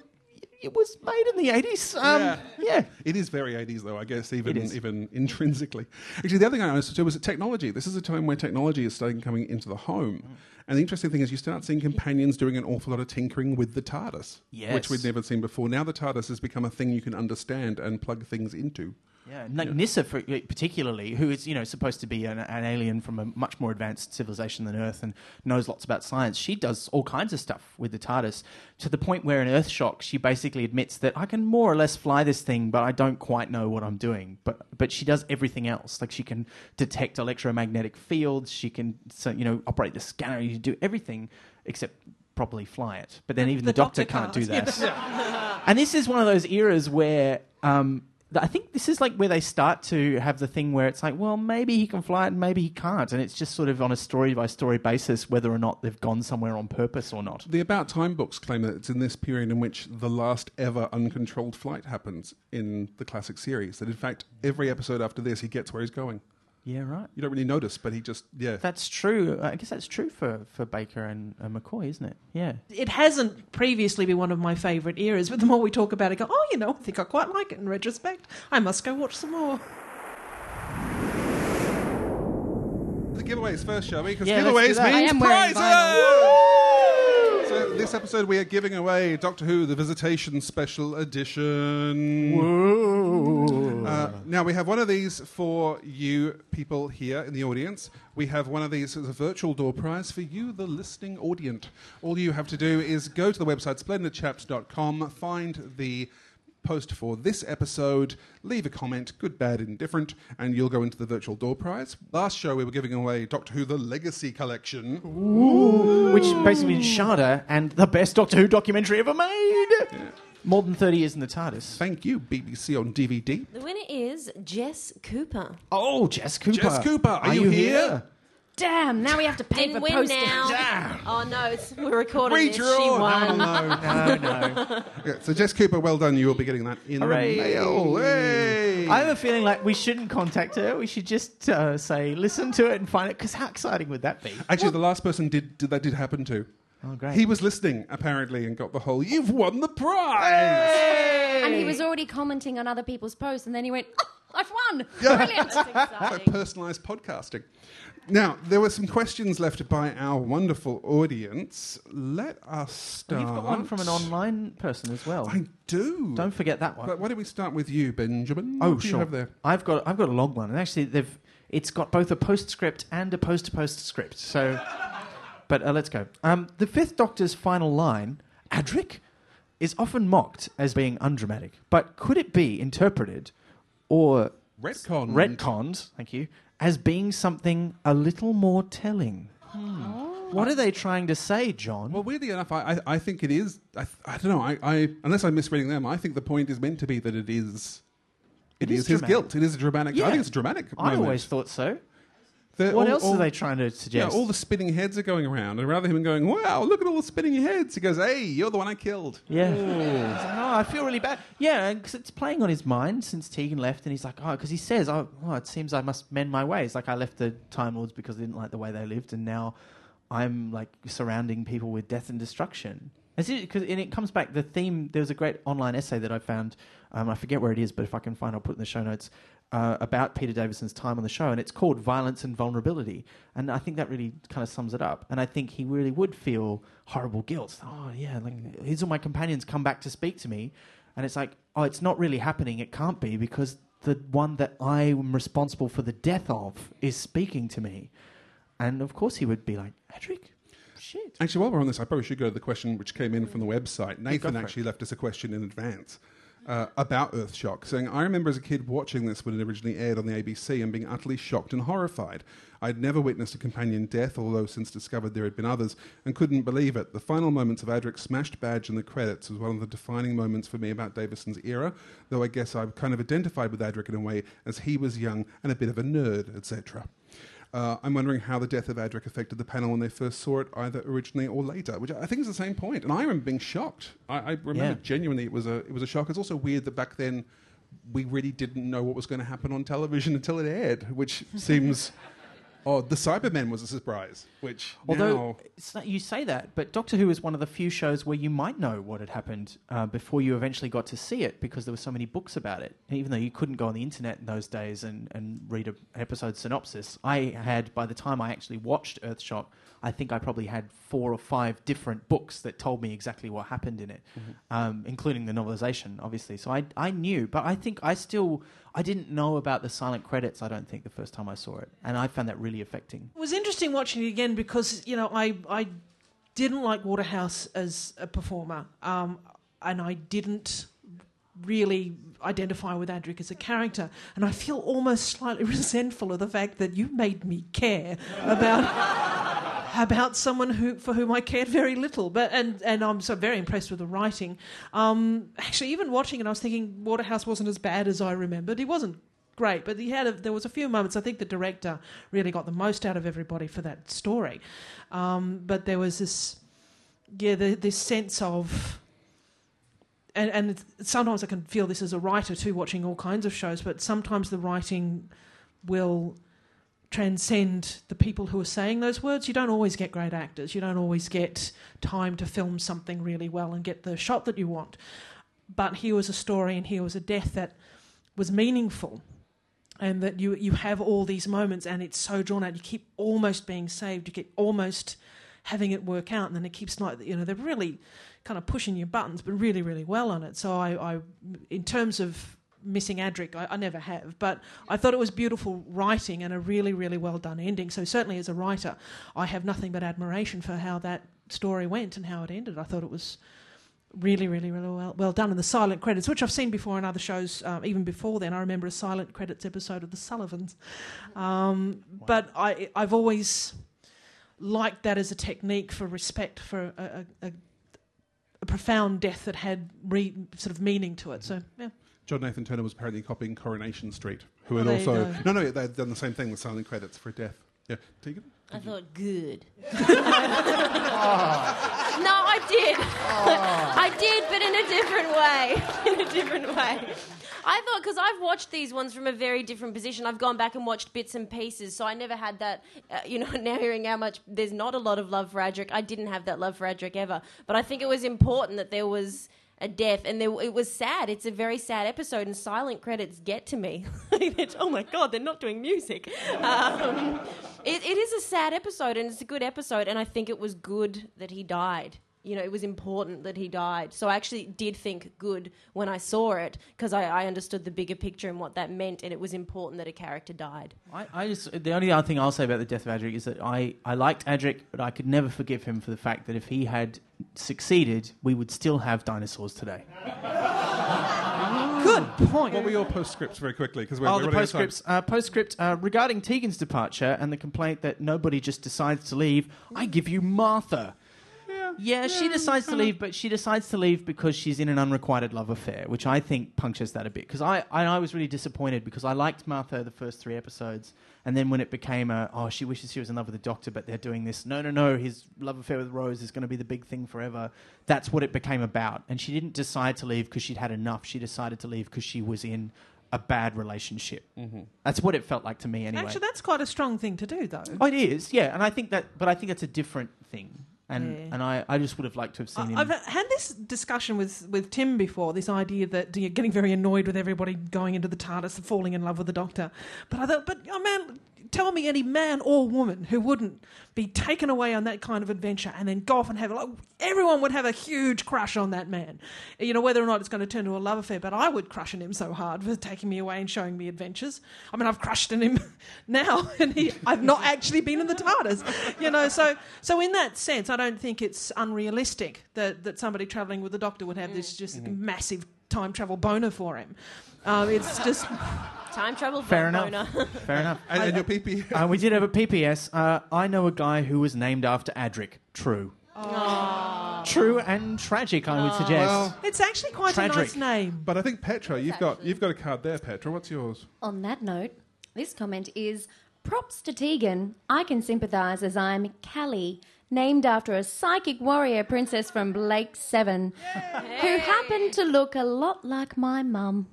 it was made in the eighties. Um, Yeah. yeah. It is very 80s, though, I guess, even even intrinsically. Actually, the other thing I noticed too was that technology. This is a time where technology is starting coming into the home. And the interesting thing is, you start seeing companions doing an awful lot of tinkering with the TARDIS, Yes. which we'd never seen before. Now the TARDIS has become a thing you can understand and plug things into. Yeah, like Nyssa, for, particularly, who is you know supposed to be an, an alien from a much more advanced civilization than Earth and knows lots about science. She does all kinds of stuff with the TARDIS to the point where in Earth Shock she basically admits that I can more or less fly this thing, but I don't quite know what I'm doing. But but she does everything else. Like she can detect electromagnetic fields. She can so, you know operate the scanner. You do everything except properly fly it. But then even the, The doctor, doctor can't do can't. that. And this is one of those eras where um, th- I think this is like where they start to have the thing where it's like, well, maybe he can fly it, and maybe he can't, and it's just sort of on a story by story basis whether or not they've gone somewhere on purpose or not. The About Time books claim that it's in this period in which the last ever uncontrolled flight happens in the classic series. That in fact, every episode after this, he gets where he's going. Yeah, right. You don't really notice, but he just, yeah. That's true. I guess that's true for, for Baker and uh, McCoy, isn't it? Yeah. It hasn't previously been one of my favourite eras, but the more we talk about it, I go, oh, you know, I think I quite like it in retrospect. I must go watch some more. The giveaways first, shall we? Because Yeah, let's do giveaways means am wearing prizes! This episode we are giving away Doctor Who: The Visitation Special Edition. Uh, now we have one of these for you people here in the audience. We have one of these as a virtual door prize for you, the listening audience. All you have to do is go to the website splendidchaps.com, find the post for this episode, leave a comment, good, bad, indifferent, and you'll go into the virtual door prize. Last show we were giving away Doctor Who: The Legacy Collection. Which basically means Shada and the best Doctor Who documentary ever made. More than 30 years in the TARDIS. Thank you, BBC on DVD. The winner is Jess Cooper. Oh, Jess Cooper. Jess Cooper, are you here? Damn, now we have to pay Didn't for win postage. now. Oh no, it's, we're recording Read this. your She won. No, no. Yeah, so Jess Cooper, well done. You will be getting that in Hooray. the mail. Hey! I have a feeling like we shouldn't contact her. We should just uh, say, listen to it and find it. Because how exciting would that be? Actually, the last person did, did that did happen to. Oh, great. He was listening apparently and got the whole. You've won the prize. And he was already commenting on other people's posts, and then he went, oh, I've! Yeah. Brilliant! So personalised podcasting. Now there were some questions left by our wonderful audience. Let us start. You've got one from an online person as well. I do. Don't forget that one. But why don't we start with you, Benjamin? Oh, What do sure. You have there? I've got I've got a long one, and actually, they've it's got both a postscript and a post-to-post script. So, but uh, let's go. Um, the Fifth Doctor's final line, Adric, is often mocked as being undramatic, but could it be interpreted or Retcon. retconned? Thank you, as being something a little more telling. Hmm. What are they trying to say, John? Well, weirdly enough, I, I, I think it is. I, I don't know. I, I unless I'm misreading them, I think the point is meant to be that it is. It it is is, his dramatic. guilt. It is a dramatic. I Yeah. think it's a dramatic. I moment. always thought so. The- What all- else all- are they trying to suggest? Yeah, all the spinning heads are going around, and rather than him going, "Wow, look at all the spinning heads," he goes, "Hey, you're the one I killed." Yeah. Like, oh, I feel really bad. Yeah, because it's playing on his mind since Tegan left, and he's like, oh, because he says, oh, oh, it seems I must mend my ways. Like I left the Time Lords because I didn't like the way they lived, and now I'm like surrounding people with death and destruction. As it, cause, and it comes back. The theme. There was a great online essay that I found. Um, I forget where it is, but if I can find, I'll put it in the show notes uh, about Peter Davison's time on the show, and it's called "Violence and Vulnerability." And I think that really kind of sums it up. And I think he really would feel horrible guilt. Oh yeah, like these are my companions come back to speak to me, and it's like, oh, it's not really happening. It can't be because the one that I am responsible for the death of is speaking to me. And of course, he would be like, Adric, shit. Actually, while we're on this, I probably should go to the question which came in from the website. Nathan actually left us a question in advance uh, about Earthshock, saying, I remember as a kid watching this when it originally aired on the ABC and being utterly shocked and horrified. I'd never witnessed a companion death, although since discovered there had been others, and couldn't believe it. The final moments of Adric's smashed badge in the credits was one of the defining moments for me about Davison's era, though I guess I've kind of identified with Adric in a way as he was young and a bit of a nerd, etc. Uh, I'm wondering how the death of Adric affected the panel when they first saw it, either originally or later, which I think is the same point. And I remember being shocked. I, I remember Yeah. genuinely it was a it was a shock. It's also weird that back then we really didn't know what was going to happen on television until it aired, which seems odd. The Cybermen was a surprise, which Although now you say that, but Doctor Who is one of the few shows where you might know what had happened uh, before you eventually got to see it because there were so many books about it. Even though you couldn't go on the internet in those days and, and read an episode synopsis, I had, by the time I actually watched Earthshock, I think I probably had four or five different books that told me exactly what happened in it, um, including the novelization, obviously. So I, I knew, but I think I still, I didn't know about the silent credits, I don't think, the first time I saw it. And I found that really affecting. It was interesting watching it again because you know I I didn't like Waterhouse as a performer, um, and I didn't really identify with Adric as a character, and I feel almost slightly resentful of the fact that you made me care about. About someone who for whom I cared very little, but and, and I'm so very impressed with the writing. Um, actually, even watching it, I was thinking Waterhouse wasn't as bad as I remembered. He wasn't great, but he had a, there was a few moments. I think the director really got the most out of everybody for that story. Um, but there was this, yeah, the, this sense of, and and sometimes I can feel this as a writer too, watching all kinds of shows. But sometimes the writing will transcend the people who are saying those words. You don't always get great actors. You don't always get time to film something really well and get the shot that you want. But here was a story and here was a death that was meaningful and that you you have all these moments and it's so drawn out you keep almost being saved you keep almost having it work out, and then it keeps like you know they're really kind of pushing your buttons, but really really well on it. So I, I in terms of missing Adric, I, I never have, but I thought it was beautiful writing and a really really well done ending. So certainly as a writer, I have nothing but admiration for how that story went and how it ended. I thought it was really, really, really well, well done. And the silent credits, which I've seen before in other shows, um, even before then. I remember a silent credits episode of The Sullivans. Um, But I, I've always liked that as a technique for respect for a, a, a, a profound death that had re, sort of meaning to it. So, yeah. John Nathan Turner was apparently copying Coronation Street, who had Oh, also no, no, they'd done the same thing with silent credits for death. Yeah, Tegan. I thought good. no, I did. I did, but in a different way. In a different way. I thought because I've watched these ones from a very different position. I've gone back and watched bits and pieces, so I never had that. Uh, you know, now hearing how much there's not a lot of love for Adric, I didn't have that love for Adric ever. But I think it was important that there was a death, and it was sad. It's a very sad episode, and silent credits get to me. Oh my god, they're not doing music. Um, it, it is a sad episode, and it's a good episode, and I think it was good that he died. You know, it was important that he died. So I actually did think good when I saw it because I, I understood the bigger picture and what that meant, and it was important that a character died. I, I just the only other thing I'll say about the death of Adric is that I, I liked Adric, but I could never forgive him for the fact that if he had succeeded, we would still have dinosaurs today. Good point. What were your postscripts very quickly? Because we're, Oh, we're the running out of time. postscripts. Uh, postscript uh, regarding Tegan's departure and the complaint that nobody just decides to leave. I give you Martha. Yeah, she decides to leave, but she decides to leave because she's in an unrequited love affair, which I think punctures that a bit. Because I, I, I was really disappointed because I liked Martha the first three episodes, and then when it became a, oh, she wishes she was in love with the doctor, but they're doing this. No, no, no, his love affair with Rose is going to be the big thing forever. That's what it became about. And she didn't decide to leave because she'd had enough. She decided to leave because she was in a bad relationship. Mm-hmm. That's what it felt like to me, anyway. Actually, that's quite a strong thing to do, though. Oh, it is, yeah, and I think that, but I think it's a different thing, and Yeah. and I, I just would have liked to have seen him. I've had this discussion with, with Tim before, this idea that you're getting very annoyed with everybody going into the TARDIS and falling in love with the Doctor. But I thought, but oh man, tell me any man or woman who wouldn't be taken away on that kind of adventure and then go off and have like everyone would have a huge crush on that man. You know, whether or not it's going to turn to a love affair, but I would crush on him so hard for taking me away and showing me adventures. I mean, I've crushed on him now, and he, I've not actually been in the TARDIS. You know, so so in that sense, I don't think it's unrealistic that that somebody travelling with the Doctor would have this just massive time travel boner for him. Um, it's just Time travel Fair boner. enough. Fair enough. And, and your PP. Uh, we did have a PPS. Uh, I know a guy who was named after Adric. True. True and tragic, I would suggest. Well, it's actually quite a nice name. but I think Petra, you've got you've got a card there, Petra. What's yours? On that note, this comment is props to Tegan. I can sympathise as I'm Callie, named after a psychic warrior princess from Blake Seven, who happened to look a lot like my mum.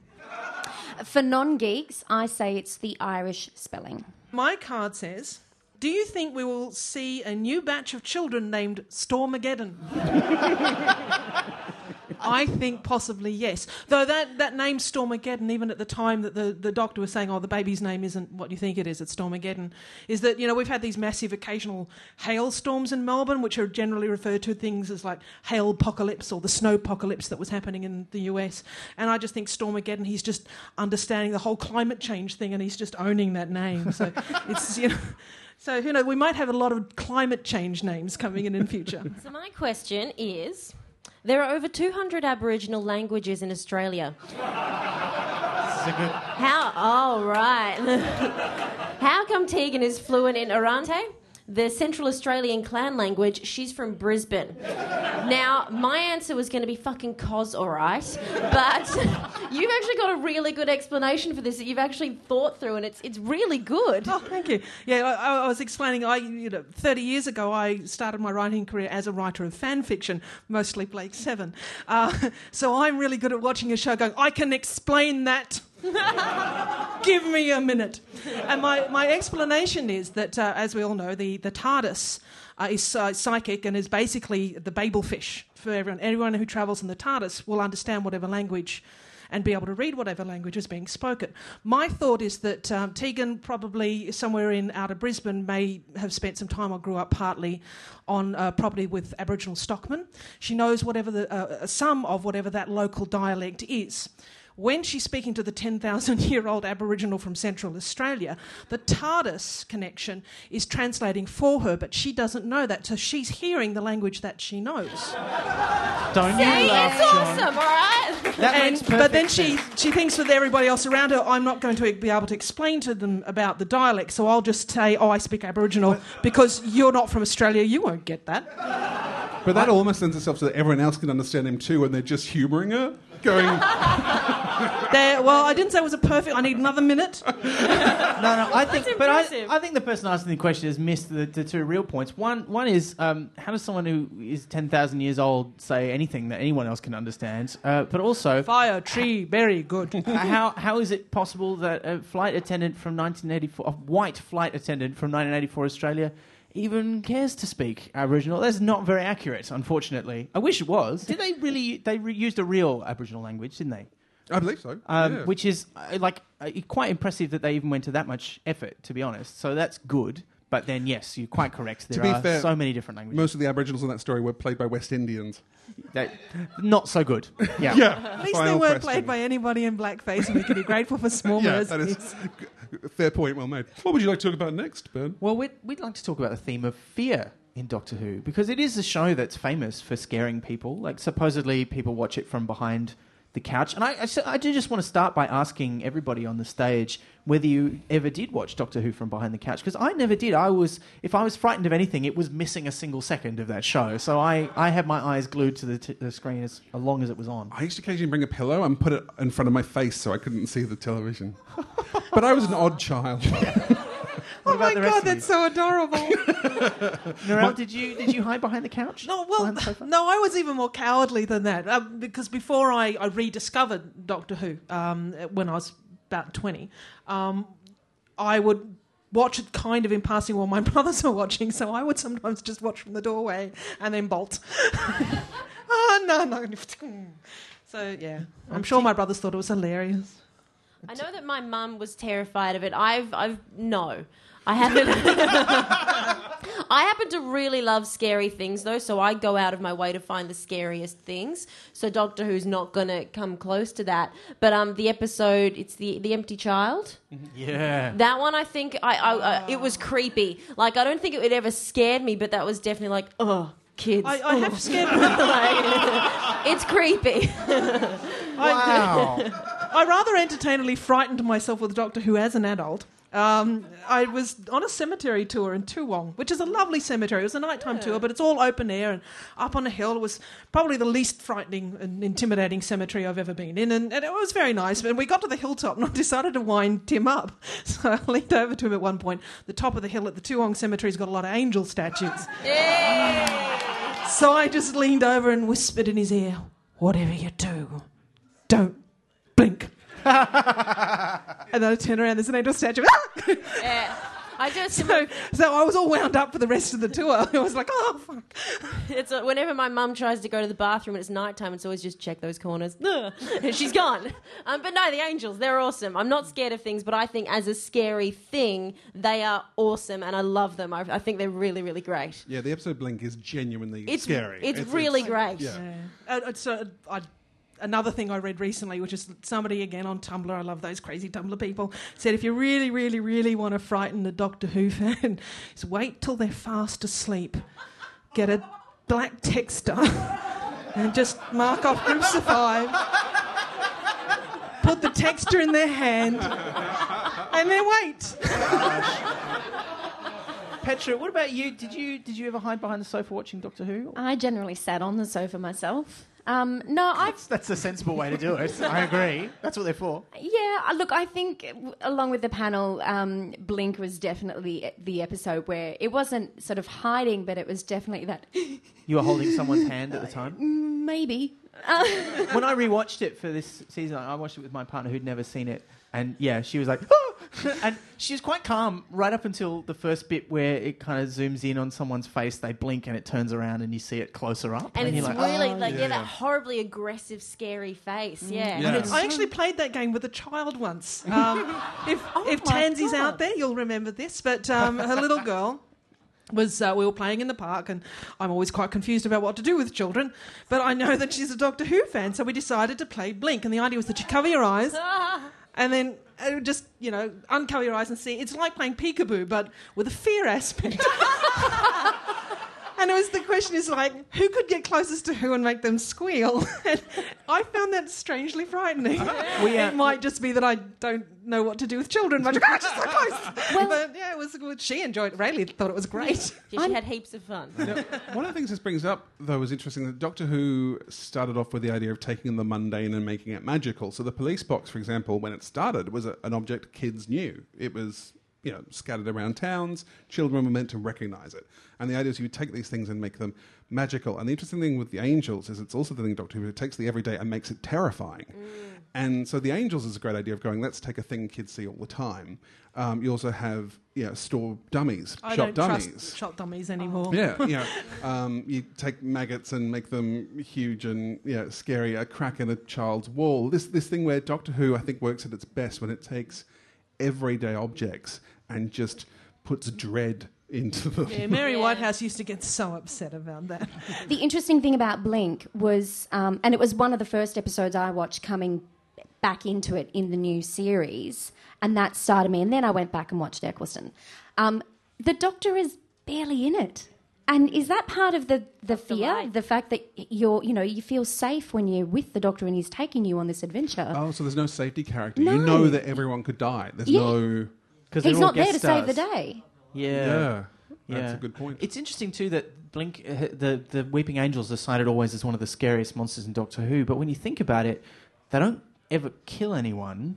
For non geeks, I say it's the Irish spelling. My card says. Do you think we will see a new batch of children named Stormageddon? I think possibly yes. Though that, that name Stormageddon, even at the time that the, the doctor was saying, oh, the baby's name isn't what you think it is, it's Stormageddon, is that, you know, we've had these massive occasional hailstorms in Melbourne, which are generally referred to things as like hail apocalypse or the snow apocalypse that was happening in the US. And I just think Stormageddon, he's just understanding the whole climate change thing and he's just owning that name. So it's, you know. So, you know, we might have a lot of climate change names coming in in future. So my question is. There are over 200 Aboriginal languages in Australia. How? Oh, right. How come Tegan is fluent in Arrernte, the Central Australian clan language? She's from Brisbane. Now, my answer was going to be fucking cos, all right, but you've actually got a really good explanation for this that you've actually thought through, and it's it's really good. Oh, thank you. Yeah, I, I was explaining. I, you know, thirty years ago, I started my writing career as a writer of fan fiction, mostly Blake Seven. Uh, so I'm really good at watching a show, going, I can explain that. Give me a minute. And my, my explanation is that, uh, as we all know, the, the TARDIS uh, is uh, psychic and is basically the Babel fish for everyone. Everyone who travels in the TARDIS will understand whatever language and be able to read whatever language is being spoken. My thought is that um, Tegan, probably somewhere in outer Brisbane, may have spent some time or grew up partly on uh, property with Aboriginal stockmen. She knows whatever the uh, some of whatever that local dialect is when she's speaking to the 10,000 year old Aboriginal from Central Australia, the TARDIS connection is translating for her, but she doesn't know that. So she's hearing the language that she knows. Don't you Hey, laugh, it's John. awesome, all right? That And, makes but then she, sense. she thinks with everybody else around her, I'm not going to be able to explain to them about the dialect, so I'll just say, oh, I speak Aboriginal, because you're not from Australia, you won't get that. But that almost lends itself so that everyone else can understand him too, and they're just humouring her, going, There, well, I didn't say it was a perfect, I need another minute. No, no, I think, but I. I think the person asking the question has missed the, the two real points. One, one is um, how does someone who is ten thousand years old say anything that anyone else can understand? Uh, but also, Fire, tree, very good. how how is it possible that a flight attendant from 1984, a white flight attendant from 1984 Australia, even cares to speak Aboriginal? That's not very accurate, unfortunately. I wish it was. Did they really? They re- used a real Aboriginal language, didn't they? I believe so. um, yeah. which is uh, like uh, quite impressive that they even went to that much effort. To be honest, so that's good. But then, yes, you're quite correct. There be are fair, so many different languages. Most of the Aboriginals in that story were played by West Indians. that, not so good. Yeah. At least they weren't question. played by anybody in blackface, and we can be grateful for small Yeah, mercies. that is g- fair point. Well made. What would you like to talk about next, Ben? Well, we'd, we'd like to talk about the theme of fear in Doctor Who because it is a show that's famous for scaring people. Like supposedly, people watch it from behind the couch. And I. I do just want to start by asking everybody on the stage whether you ever did watch Doctor Who from behind the couch because I never did. I was, if I was frightened of anything, it was missing a single second of that show. So I, I had my eyes glued to the, t- the screen as long as it was on. I used to occasionally bring a pillow and put it in front of my face so I couldn't see the television. but I was an odd child. What Oh my the rest god, of you? that's so adorable. Narelle, did you did you hide behind the couch? No, well, Behind the sofa? no, I was even more cowardly than that um, because before I, I rediscovered Doctor Who um, when I was about twenty, um, I would watch it kind of in passing while my brothers were watching. So I would sometimes just watch from the doorway and then bolt. oh no, no. So yeah, I'm sure my brothers thought it was hilarious. I know that my mum was terrified of it. I've, I've, no. I haven't. I happen to really love scary things, though, so I go out of my way to find the scariest things. So Doctor Who's not going to come close to that. But um, the episode, it's the the empty child. Yeah. That one, I think, I, I, I it was creepy. Like, I don't think it would ever scared me, but that was definitely like, oh, kids. I, I have scared. Like, it's creepy. Wow. I rather entertainingly frightened myself with Doctor Who as an adult. Um, I was on a cemetery tour in Toowong, which is a lovely cemetery. It was a nighttime tour, but it's all open air and up on a hill. It was probably the least frightening and intimidating cemetery I've ever been in, and, and it was very nice. And we got to the hilltop, and I decided to wind Tim up. So I leaned over to him at one point. The top of the hill at the Toowong Cemetery's got a lot of angel statues. So I just leaned over and whispered in his ear, "Whatever you do, don't blink." and then I turn around, there's an angel statue. Yeah. I just so, so I was all wound up for the rest of the tour. I was like, oh, fuck. It's uh whenever my mum tries to go to the bathroom and it's nighttime, it's always just check those corners. Ugh. And she's gone. Um, but no, the angels, they're awesome. I'm not scared of things, but I think as a scary thing, they are awesome and I love them. I, I think they're really, really great. Yeah, the episode Blink is genuinely It's scary. It's, really great. yeah. Uh, uh, I, another thing I read recently, which is somebody again on Tumblr, I love those crazy Tumblr people, said if you really, really, really want to frighten a Doctor Who fan, is wait till they're fast asleep. Get a black texter and just mark off groups of five. Put the texture in their hand and then wait. Petra, what about you? Did you did you ever hide behind the sofa watching Doctor Who? I generally sat on the sofa myself. Um, no, I That's, that's a sensible way to do it. I agree. That's what they're for. Yeah, uh, look, I think uh, along with the panel, um, Blink was definitely the episode where it wasn't sort of hiding, but it was definitely that You were holding someone's hand at the time. maybe. when I rewatched it for this season, I watched it with my partner who'd never seen it, and yeah, she was like, "Oh, and she's quite calm right up until the first bit where it kind of zooms in on someone's face. They blink and it turns around and you see it closer up. And, you're it's like, really "Oh, like yeah. yeah. that horribly aggressive, scary face. Yeah. Yeah. And I actually played that game with a child once. Um, if if Tansy's God. out there, you'll remember this. But um, her little girl was uh, we were playing in the park, and I'm always quite confused about what to do with children. But I know that she's a Doctor Who fan, so we decided to play Blink. And the idea was that you cover your eyes. And then Uh, just, you know, uncover your eyes and see. It's like playing peekaboo, but with a fear aspect. And it was the question is like, who could get closest to who and make them squeal? And I found that strangely frightening. We, uh, it might just be that I don't know what to do with children. But gosh, so close. but yeah, it was good. She enjoyed. it. Rayleigh thought it was great. Yeah, she had heaps of fun. One of the things this brings up, though, is interesting that Doctor Who started off with the idea of taking the mundane and making it magical. So the police box, for example, when it started, was a, an object kids knew. It was, you know, scattered around towns. Children were meant to recognize it. And the idea is you take these things and make them magical. And the interesting thing with the angels is it's also the thing Doctor Who takes the everyday and makes it terrifying. And so the angels is a great idea of going, let's take a thing kids see all the time. Um, you also have, you know, store dummies, I shop don't dummies. shop dummies anymore. Yeah, you know, um, you take maggots and make them huge and you know, scary. A crack in a child's wall. This this thing where Doctor Who I think works at its best when it takes everyday objects and just puts dread into them. Yeah, Mary Whitehouse used to get so upset about that. The interesting thing about Blink was, um, and it was one of the first episodes I watched coming back into it in the new series, and that started me. And then I went back and watched Eccleston. Um, the Doctor is barely in it. And is that part of the, the fear? right. The fact that you're, you know, you feel safe when you're with the Doctor and he's taking you on this adventure. Oh, so there's no safety character. No. You know that everyone could die. There's Yeah. no. Because he's not there to save the day. Yeah. Yeah, that's a good point. It's interesting too that Blink, uh, the the Weeping Angels, are cited always as one of the scariest monsters in Doctor Who. But when you think about it, they don't ever kill anyone,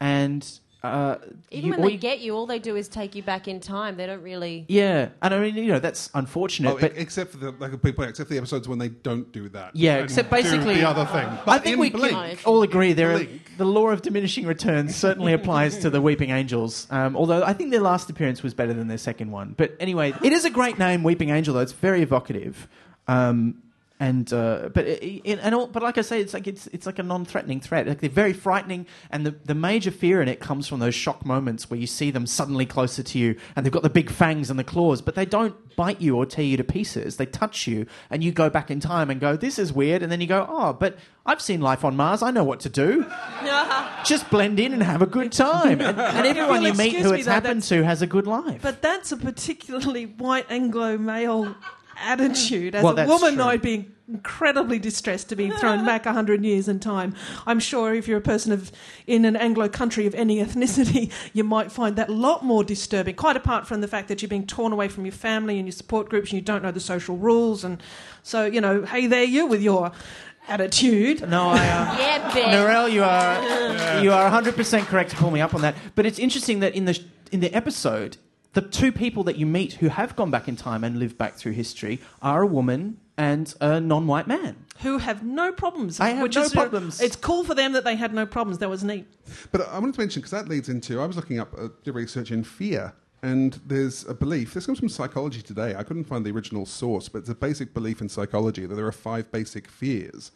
and uh, Even you- when they you- get you, all they do is take you back in time. They don't really. yeah, and I mean you know that's unfortunate, Oh, but except for the like a big point, except for the episodes when they don't do that. Yeah, except basically- the other thing. But I think we Blink, can all agree there. Are, the law of diminishing returns certainly applies to the Weeping Angels. Um, although I think their last appearance was better than their second one. But anyway, it is a great name, Weeping Angel. Though it's very evocative. Um, and uh, but it, it, and all, but like I say, it's like it's it's like a non-threatening threat. Like they're very frightening, and the the major fear in it comes from those shock moments where you see them suddenly closer to you, and they've got the big fangs and the claws, but they don't bite you or tear you to pieces. They touch you, and you go back in time and go, "This is weird," and then you go, "Oh, but I've seen life on Mars. I know what to do. Just blend in and have a good time." And, and everyone you meet who it's though, happened to has a good life. But that's a particularly white Anglo male attitude. As Well, a woman, true. I'd be incredibly distressed to be thrown back a hundred years in time. I'm sure if you're a person of in an Anglo country of any ethnicity, you might find that a lot more disturbing. Quite apart from the fact that you're being torn away from your family and your support groups, and you don't know the social rules, and so you know, hey there, you with your attitude. no, I. Uh, Yeah. Narelle, you are you are 100% correct to pull me up on that. But it's interesting that in the in the episode, the two people that you meet who have gone back in time and lived back through history are a woman and a non-white man. Who have no problems. I have which no is, uh, problems. It's cool for them that they had no problems. That was neat. But I wanted to mention, because that leads into, I was looking up uh, did research in fear, and there's a belief, this comes from Psychology Today. I couldn't find the original source, but it's a basic belief in psychology that there are five basic fears,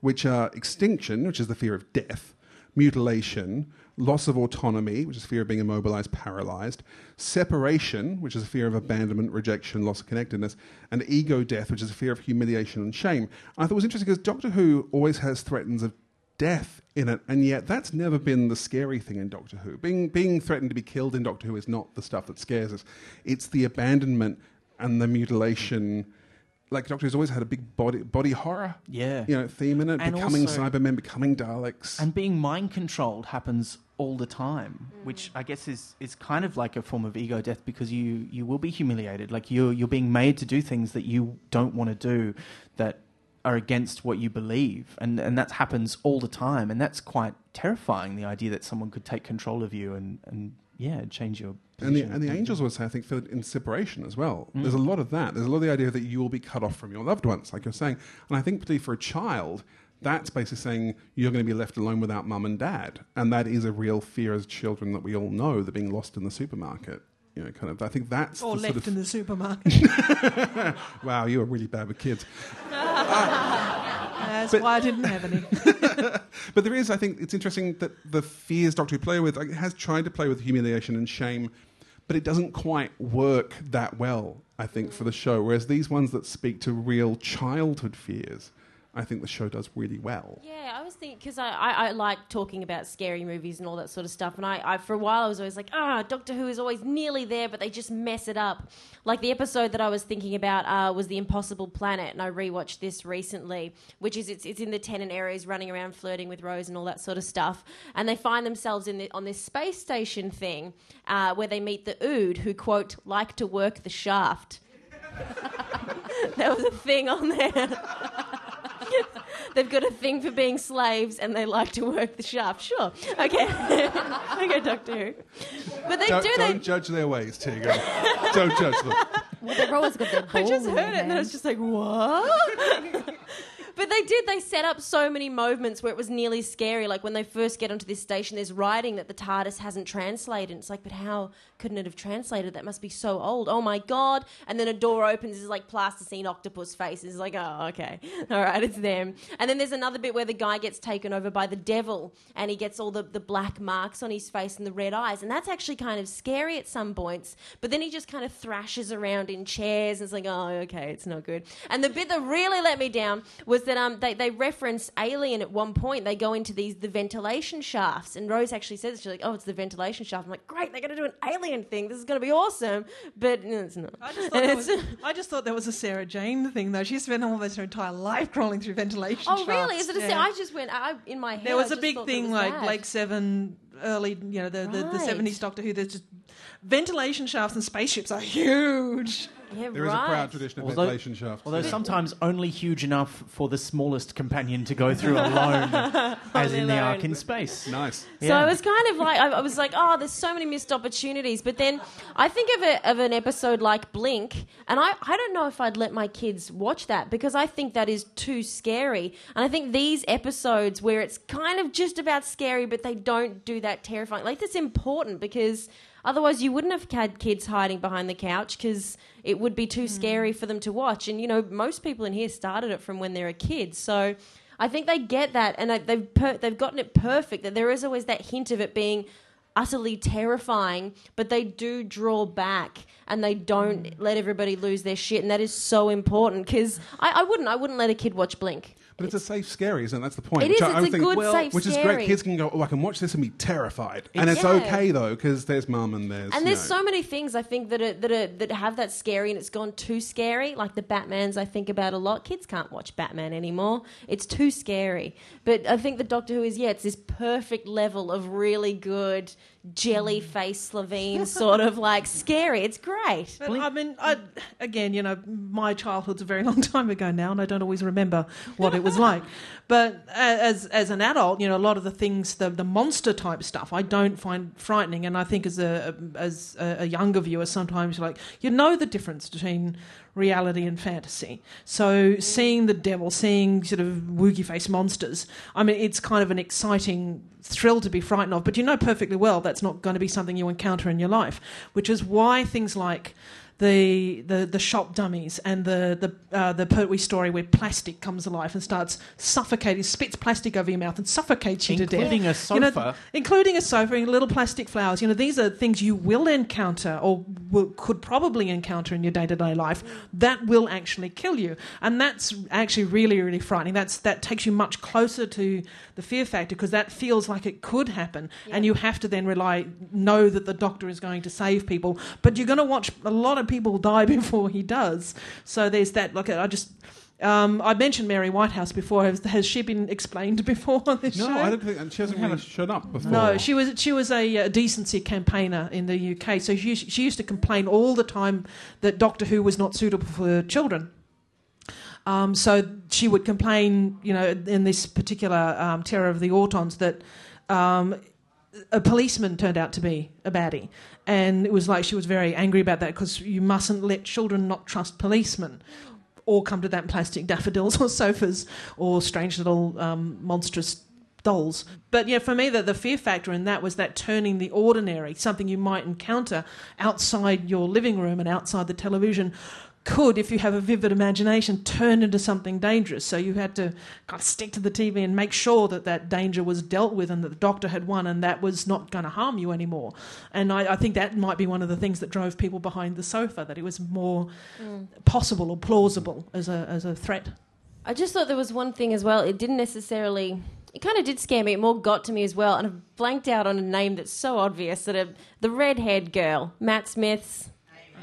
which are extinction, which is the fear of death, mutilation, loss of autonomy, which is fear of being immobilized, paralyzed, separation, which is a fear of abandonment, rejection, loss of connectedness, and ego death, which is a fear of humiliation and shame. I thought it was interesting because Doctor Who always has threats of death in it, and yet that's never been the scary thing in Doctor Who. Being being threatened to be killed in Doctor Who is not the stuff that scares us. It's the abandonment and the mutilation. Like Doctor Who's always had a big body body horror, Yeah. you know, theme in it. And becoming also- Cybermen, becoming Daleks. And being mind controlled happens all the time, which I guess is, is kind of like a form of ego death because you, you will be humiliated. Like you're, you're being made to do things that you don't want to do that are against what you believe. And, and that happens all the time. And that's quite terrifying, the idea that someone could take control of you and, and yeah, change your And the, position. and the angels also, I think, feel it in separation as well. Mm. There's a lot of that. There's a lot of the idea that you will be cut off from your loved ones, like you're saying. And I think, particularly for a child, That's basically saying you're going to be left alone without mum and dad, and that is a real fear as children that we all know. They're being lost in the supermarket. You know, kind of. I think that's Or the left sort in the supermarket. wow, you are really bad with kids. That's why I didn't have any. But there is, I think, it's interesting that the fears Doctor Who play with like, has tried to play with humiliation and shame, but it doesn't quite work that well. I think for the show, whereas these ones that speak to real childhood fears, I think the show does really well. Yeah, I was thinking because I, I, I like talking about scary movies and all that sort of stuff, and I, I for a while I was always like, ah, Doctor Who is always nearly there, but they just mess it up. Like the episode that I was thinking about uh, was the Impossible Planet, and I rewatched this recently, which is it's, it's in the Tennant areas, running around flirting with Rose and all that sort of stuff, and they find themselves in the, on this space station thing uh, where they meet the Ood, who quote like to work the shaft. there was a thing on there. They've got a thing for being slaves and they like to work the shaft. Sure. Okay. okay, Doctor Who. But they Don't, do. don't They, judge their ways, Tegan. don't judge them. Well, they've always got their I just heard it their and I was just like, what? But they did. They set up so many moments where it was nearly scary. Like when they first get onto this station, there's writing that the TARDIS hasn't translated. It's like, but how couldn't it have translated? That must be so old. Oh my god! And then a door opens. It's like plasticine octopus face. It's like, oh okay, all right, it's them. And then there's another bit where the guy gets taken over by the devil, and he gets all the the black marks on his face and the red eyes, and that's actually kind of scary at some points. But then he just kind of thrashes around in chairs, and it's like, oh okay, it's not good. And the bit that really let me down was that um they, they reference Alien at one point. They go into these the ventilation shafts, and Rose actually says she's like, oh, it's the ventilation shaft. I'm like, great, they're gonna do an Alien thing. This is gonna be awesome. But no, it's not. I just, thought that was, I just thought that was a Sarah Jane thing, though. She spent almost her entire life crawling through ventilation shafts. Oh really? Is it a? Yeah. I just went. I in my head. There was a big thing like that. Blake Seven, early, you know, the, the, the 70s Doctor Who. There's just ventilation shafts and spaceships are huge. Yeah, There is right. a proud tradition of Although- ventilation shafts. Although sometimes only huge enough for the smallest companion to go through alone, as in the alone. Ark in space. nice. So Yeah. I was kind of like, I, I was like, oh, there's so many missed opportunities. But then I think of, a, of an episode like Blink, and I, I don't know if I'd let my kids watch that because I think that is too scary. And I think these episodes where it's kind of just about scary, but they don't do that terrifying, like that's important because otherwise you wouldn't have had kids hiding behind the couch because it would be too hmm. scary for them to watch. And, you know, most people in here started it from when they're a kid. So. I think they get that, and they've per- they've gotten it perfect. That there is always that hint of it being utterly terrifying, but they do draw back and they don't hmm. let everybody lose their shit, and that is so important. Because I, I wouldn't, I wouldn't let a kid watch Blink. But it's a safe scary, isn't it? That's the point. It Which is, I- it's I a think- good, well, safe Which is scary. great. Kids can go, oh, I can watch this and be terrified. and it's Yeah. okay, though, because there's mum and there's. And you there's know, so many things I think that are, that are, that have that scary, and it's gone too scary. Like the Batman's, I think about a lot. Kids can't watch Batman anymore; it's too scary. But I think the Doctor Who is yeah, it's this perfect level of really good jelly face Slovene sort of like scary. It's great. But I mean, I, again, you know, my childhood's a very long time ago now, and I don't always remember what it was like. But uh, as as an adult, you know, a lot of the things, the the monster type stuff, I don't find frightening. And I think as a as a, a younger viewer, sometimes you're like you know the difference between reality and fantasy. So seeing the devil, seeing sort of woogie face monsters, I mean, it's kind of an exciting thrill to be frightened of. But you know perfectly well that's not going to be something you encounter in your life, which is why things like the the, the shop dummies and the the uh, the Pertwee story where plastic comes alive and starts suffocating, spits plastic over your mouth and suffocates you to death, Including a You know, sofa. including a sofa and little plastic flowers. You know, these are things you will encounter or will, could probably encounter in your day to day life that will actually kill you, and that's actually really really frightening. That's that takes you much closer to the fear factor because that feels like it could happen, and you have to then rely know that the doctor is going to save people, but you're going to watch a lot of people die before he does. So there's that. Like I just. Um, I mentioned Mary Whitehouse before. Has, has she been explained before on this No, show? I don't think. And she hasn't really shown up before. No, she was she was a uh, decency campaigner in the UK. So she she used to complain all the time that Doctor Who was not suitable for children. Um, so she would complain, you know, in this particular um, Terror of the Autons that um, a policeman turned out to be a baddie, and it was like she was very angry about that because you mustn't let children not trust policemen. or come to that plastic daffodils or sofas or strange little um, monstrous dolls. But yeah, for me, the, the fear factor in that was that turning the ordinary, something you might encounter outside your living room and outside the television, could, if you have a vivid imagination, turn into something dangerous. So you had to kind of stick to the TV and make sure that that danger was dealt with and that the doctor had won and that was not going to harm you anymore. And I, I think that might be one of the things that drove people behind the sofa, that it was more mm. possible or plausible as a, as a threat. I just thought there was one thing as well. It didn't necessarily. It kind of did scare me. It more got to me as well. And I've blanked out on a name that's so obvious that a, the red-haired girl, Matt Smith's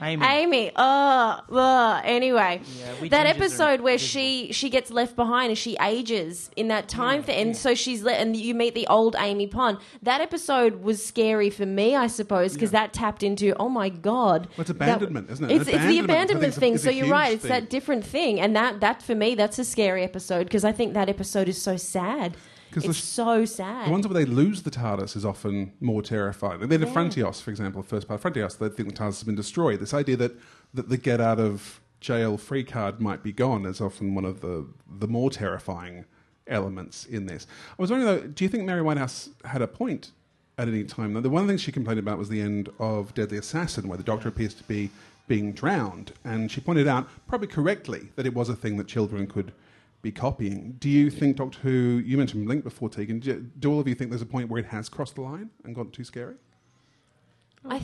Amy. Amy. Oh, ugh. anyway, Yeah, that episode where she she gets left behind and she ages in that time thing, and so she's let and you meet the old Amy Pond. That episode was scary for me, I suppose, because that tapped into oh my god, Well, it's abandonment, isn't it? It's, it's the Abandonment, I abandonment think, a- thing. a So you're huge right. It's thing. that different thing, and that that for me that's a scary episode because I think that episode is so sad. 'Cause It's so sad. The ones where they lose the TARDIS is often more terrifying. And then in Frontios, for example, the first part of Frontios, they think the TARDIS has been destroyed. This idea that, that the get out of jail free card might be gone is often one of the, the more terrifying elements in this. I was wondering, though, do you think Mary Whitehouse had a point at any time? The one thing she complained about was the end of Deadly Assassin, where the Doctor appears to be being drowned. And she pointed out, probably correctly, that it was a thing that children could be copying. Do you think Doctor Who, you mentioned Blink before, Tegan, do, do all of you think there's a point where it has crossed the line and gotten too scary? I, um,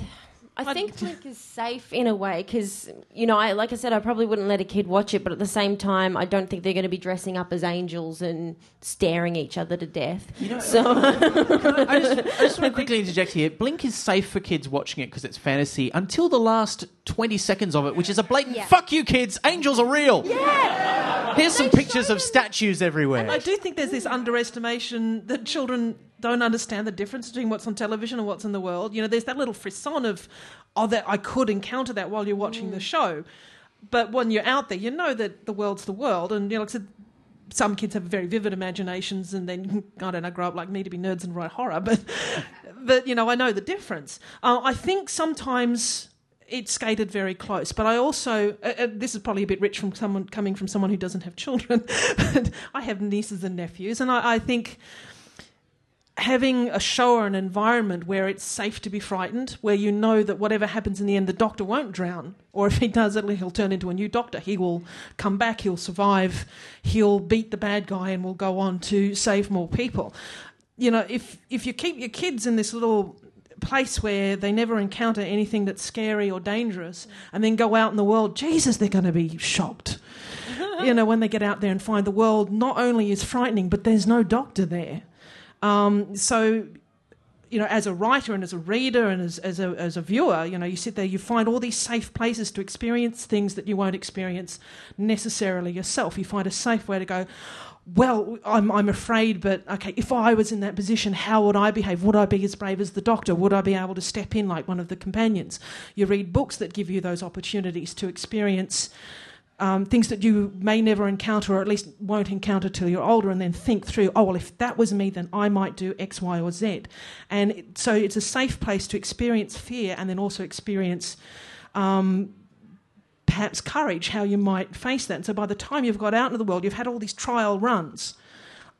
I think Blink is safe in a way because you know, I like I said, I probably wouldn't let a kid watch it, but at the same time, I don't think they're going to be dressing up as angels and staring each other to death. so I just, I just want to quickly interject here. Blink is safe for kids watching it because it's fantasy until the last 20 seconds of it, which is a blatant Yeah. fuck you, kids. Angels are real. Yeah. Here's some pictures of statues everywhere. I do think there's this underestimation that children don't understand the difference between what's on television and what's in the world. You know, there's that little frisson of, oh, that I could encounter that while you're watching the show. But when you're out there, you know that the world's the world. And, you know, like I said, some kids have very vivid imaginations and then, I don't know, grow up like me to be nerds and write horror. But, but you know, I know the difference. Uh, I think sometimes it skated very close. But I also, uh, uh, this is probably a bit rich from someone coming from someone who doesn't have children. but I have nieces and nephews, and I, I think having a show or an environment where it's safe to be frightened, where you know that whatever happens in the end, the doctor won't drown, or if he does he'll turn into a new doctor. He will come back, he'll survive, he'll beat the bad guy, and will go on to save more people. You know, if if you keep your kids in this little place where they never encounter anything that's scary or dangerous, and then go out in the world, Jesus, they're going to be shocked. you know, when they get out there and find the world not only is frightening, but there's no doctor there. Um, so, you know, as a writer and as a reader and as, as, a, as a viewer, you know, you sit there, you find all these safe places to experience things that you won't experience necessarily yourself. You find a safe way to go, well, I'm, I'm afraid, but okay, if I was in that position, how would I behave? Would I be as brave as the doctor? Would I be able to step in like one of the companions? You read books that give you those opportunities to experience um, things that you may never encounter, or at least won't encounter till you're older, and then think through, oh, well, if that was me, then I might do X, Y, or Z. And it, so it's a safe place to experience fear and then also experience um, perhaps courage, how you might face that. So by the time you've got out into the world, you've had all these trial runs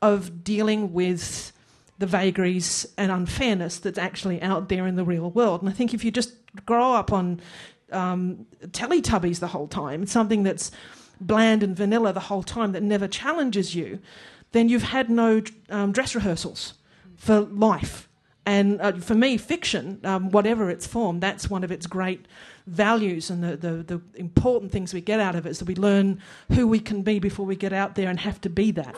of dealing with the vagaries and unfairness that's actually out there in the real world. And I think if you just grow up on um, Teletubbies the whole time, something that's bland and vanilla the whole time that never challenges you, then you've had no um, dress rehearsals for life. And uh, for me, fiction, um, whatever its form, that's one of its great values and the, the, the important things we get out of it is that we learn who we can be before we get out there and have to be that.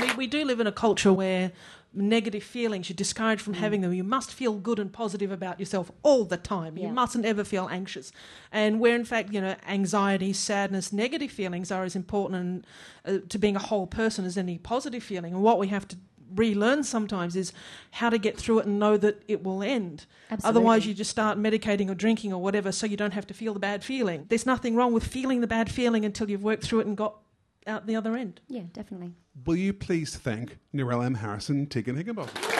We, we do live in a culture where negative feelings, you're discouraged from having them. You must feel good and positive about yourself all the time. You mustn't ever feel anxious. And where, in fact, you know, anxiety, sadness, negative feelings are as important uh, to being a whole person as any positive feeling. And what we have to relearn sometimes is how to get through it and know that it will end. Absolutely. Otherwise, you just start medicating or drinking or whatever so you don't have to feel the bad feeling. There's nothing wrong with feeling the bad feeling until you've worked through it and got out the other end. Yeah, definitely. Will you please thank Narrelle M. Harrison, Tegan Higginbotham?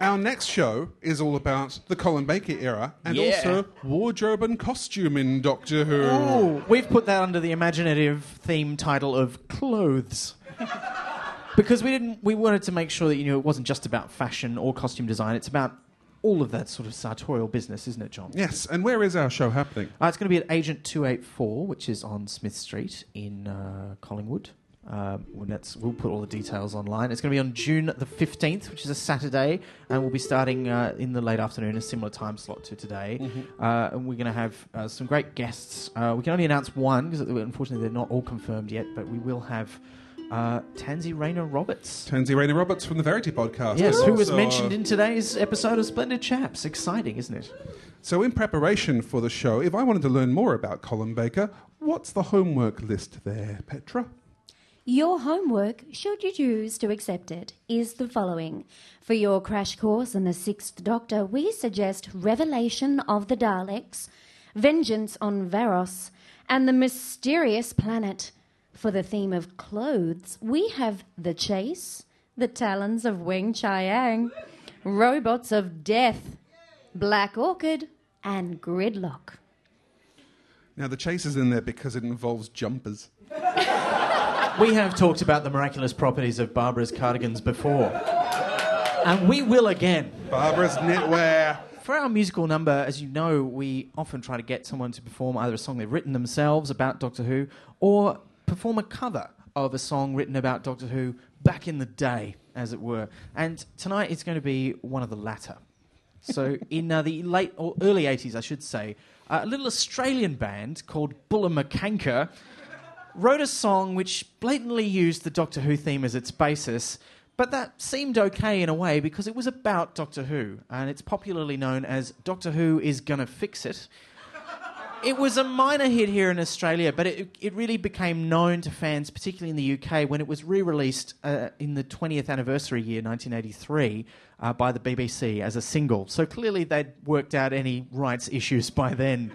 Our next show is all about the Colin Baker era and Yeah. also wardrobe and costume in Doctor Who. Ooh, we've put that under the imaginative theme title of clothes. because we didn't we wanted to make sure that you knew it wasn't just about fashion or costume design, it's about all of that sort of sartorial business, isn't it, John? Yes, and where is our show happening? Uh, it's going to be at Agent 284, which is on Smith Street in uh, Collingwood. Um, that's, we'll put all the details online. It's going to be on June the 15th, which is a Saturday, and we'll be starting uh, in the late afternoon, a similar time slot to today. Uh, and we're going to have uh, some great guests. Uh, we can only announce one because unfortunately they're not all confirmed yet, but we will have uh, Tansy Rayner Roberts. Tansy Rayner Roberts from the Verity podcast. Yes, who was uh, mentioned in today's episode of Splendid Chaps. Exciting, isn't it? So, in preparation for the show, if I wanted to learn more about Colin Baker, what's the homework list there, Petra? Your homework, should you choose to accept it, is the following. For your crash course in the Sixth Doctor, we suggest Revelation of the Daleks, Vengeance on Varos, and the Mysterious Planet. For the theme of clothes, we have The Chase, The Talons of Weng-Chiang, Robots of Death, Black Orchid, and Gridlock. Now, the chase is in there because it involves jumpers. We have talked about the miraculous properties of Barbara's cardigans before. And we will again. Barbara's knitwear. For our musical number, as you know, we often try to get someone to perform either a song they've written themselves about Doctor Who or perform a cover of a song written about Doctor Who back in the day, as it were. And tonight it's going to be one of the latter. So, in uh, the late or early 80s, I should say, uh, a little Australian band called Bullamakanka wrote a song which blatantly used the Doctor Who theme as its basis, but that seemed okay in a way because it was about Doctor Who, and it's popularly known as Doctor Who is Gonna Fix It. It was a minor hit here in Australia, but it, it really became known to fans, particularly in the UK, when it was re released uh, in the 20th anniversary year, 1983, uh, by the BBC as a single. So clearly they'd worked out any rights issues by then.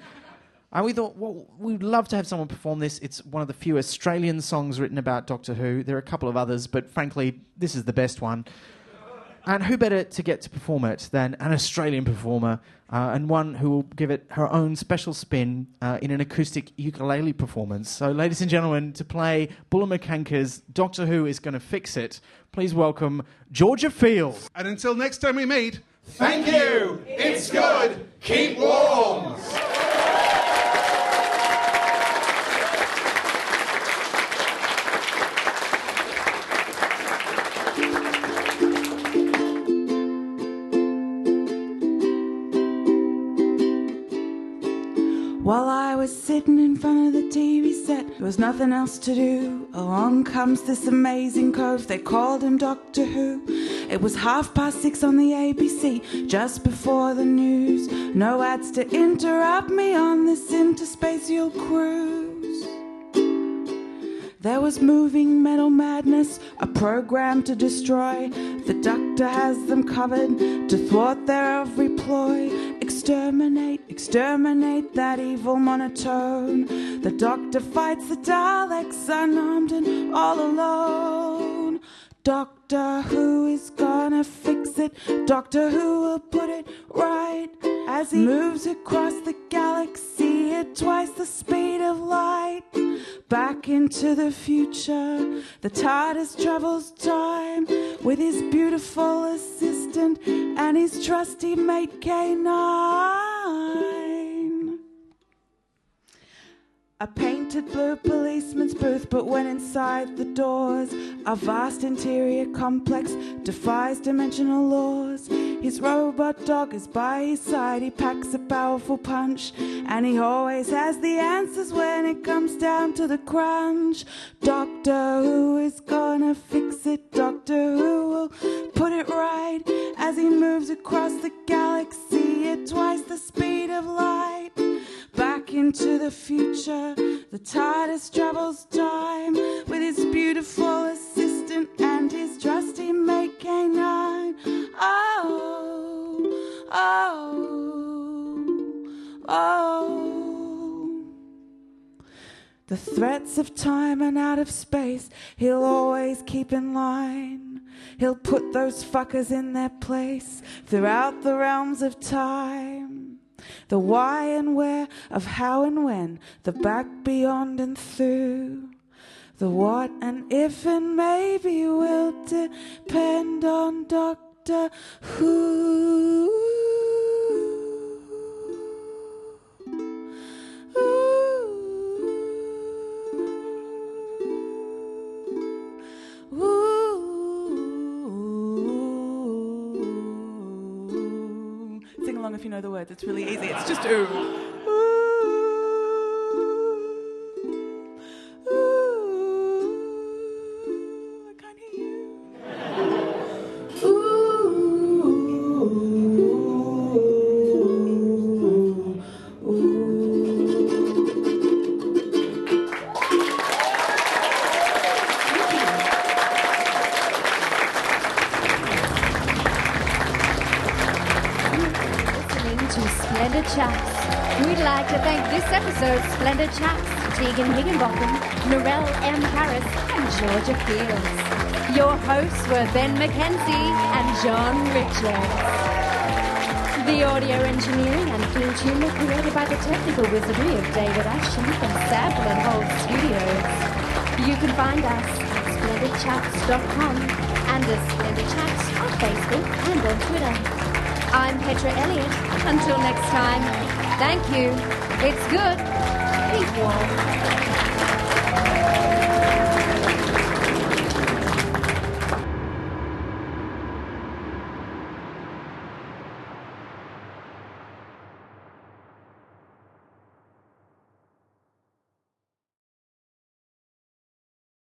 And we thought, well, we'd love to have someone perform this. It's one of the few Australian songs written about Doctor Who. There are a couple of others, but frankly, this is the best one. And who better to get to perform it than an Australian performer uh, and one who will give it her own special spin uh, in an acoustic ukulele performance? So, ladies and gentlemen, to play Bullamakanka's Doctor Who is going to fix it, please welcome Georgia Field. And until next time we meet, Thank you. It's good. Keep warm. Was sitting in front of the TV set, there was nothing else to do. Along comes this amazing cove, they called him Doctor Who. It was half past six on the ABC, just before the news. No ads to interrupt me on this interspatial cruise. There was moving metal madness, a program to destroy. The doctor has them covered to thwart their every ploy. Exterminate, exterminate that evil monotone. The doctor fights the Daleks unarmed and all alone. Doctor Who is gonna fix it. Doctor Who will put it right as he moves across the galaxy at twice the speed of light. Back into the future, the TARDIS travels time with his beautiful assistant and his trusty mate K9. A painted blue policeman's booth, but when inside the doors, a vast interior complex defies dimensional laws. His robot dog is by his side, he packs a powerful punch, and he always has the answers when it comes down to the crunch. Doctor Who is gonna fix it, Doctor Who will put it right as he moves across the galaxy at twice the speed of light. Back into the future, the TARDIS travels time with his beautiful assistant and his trusty mate K9. Oh, oh, oh. The threats of time and out of space, he'll always keep in line. He'll put those fuckers in their place throughout the realms of time. The why and where of how and when, the back, beyond, and through. The what and if and maybe will depend on Doctor Who. Know the words. It's really easy. It's just ooh. By the technical wizardry of David Ashton from and Hold Studios. You can find us at splendidchaps.com and as Splendid Chaps on Facebook and on Twitter. I'm Petra Elliott. Until next time, thank you. It's good. Keep warm.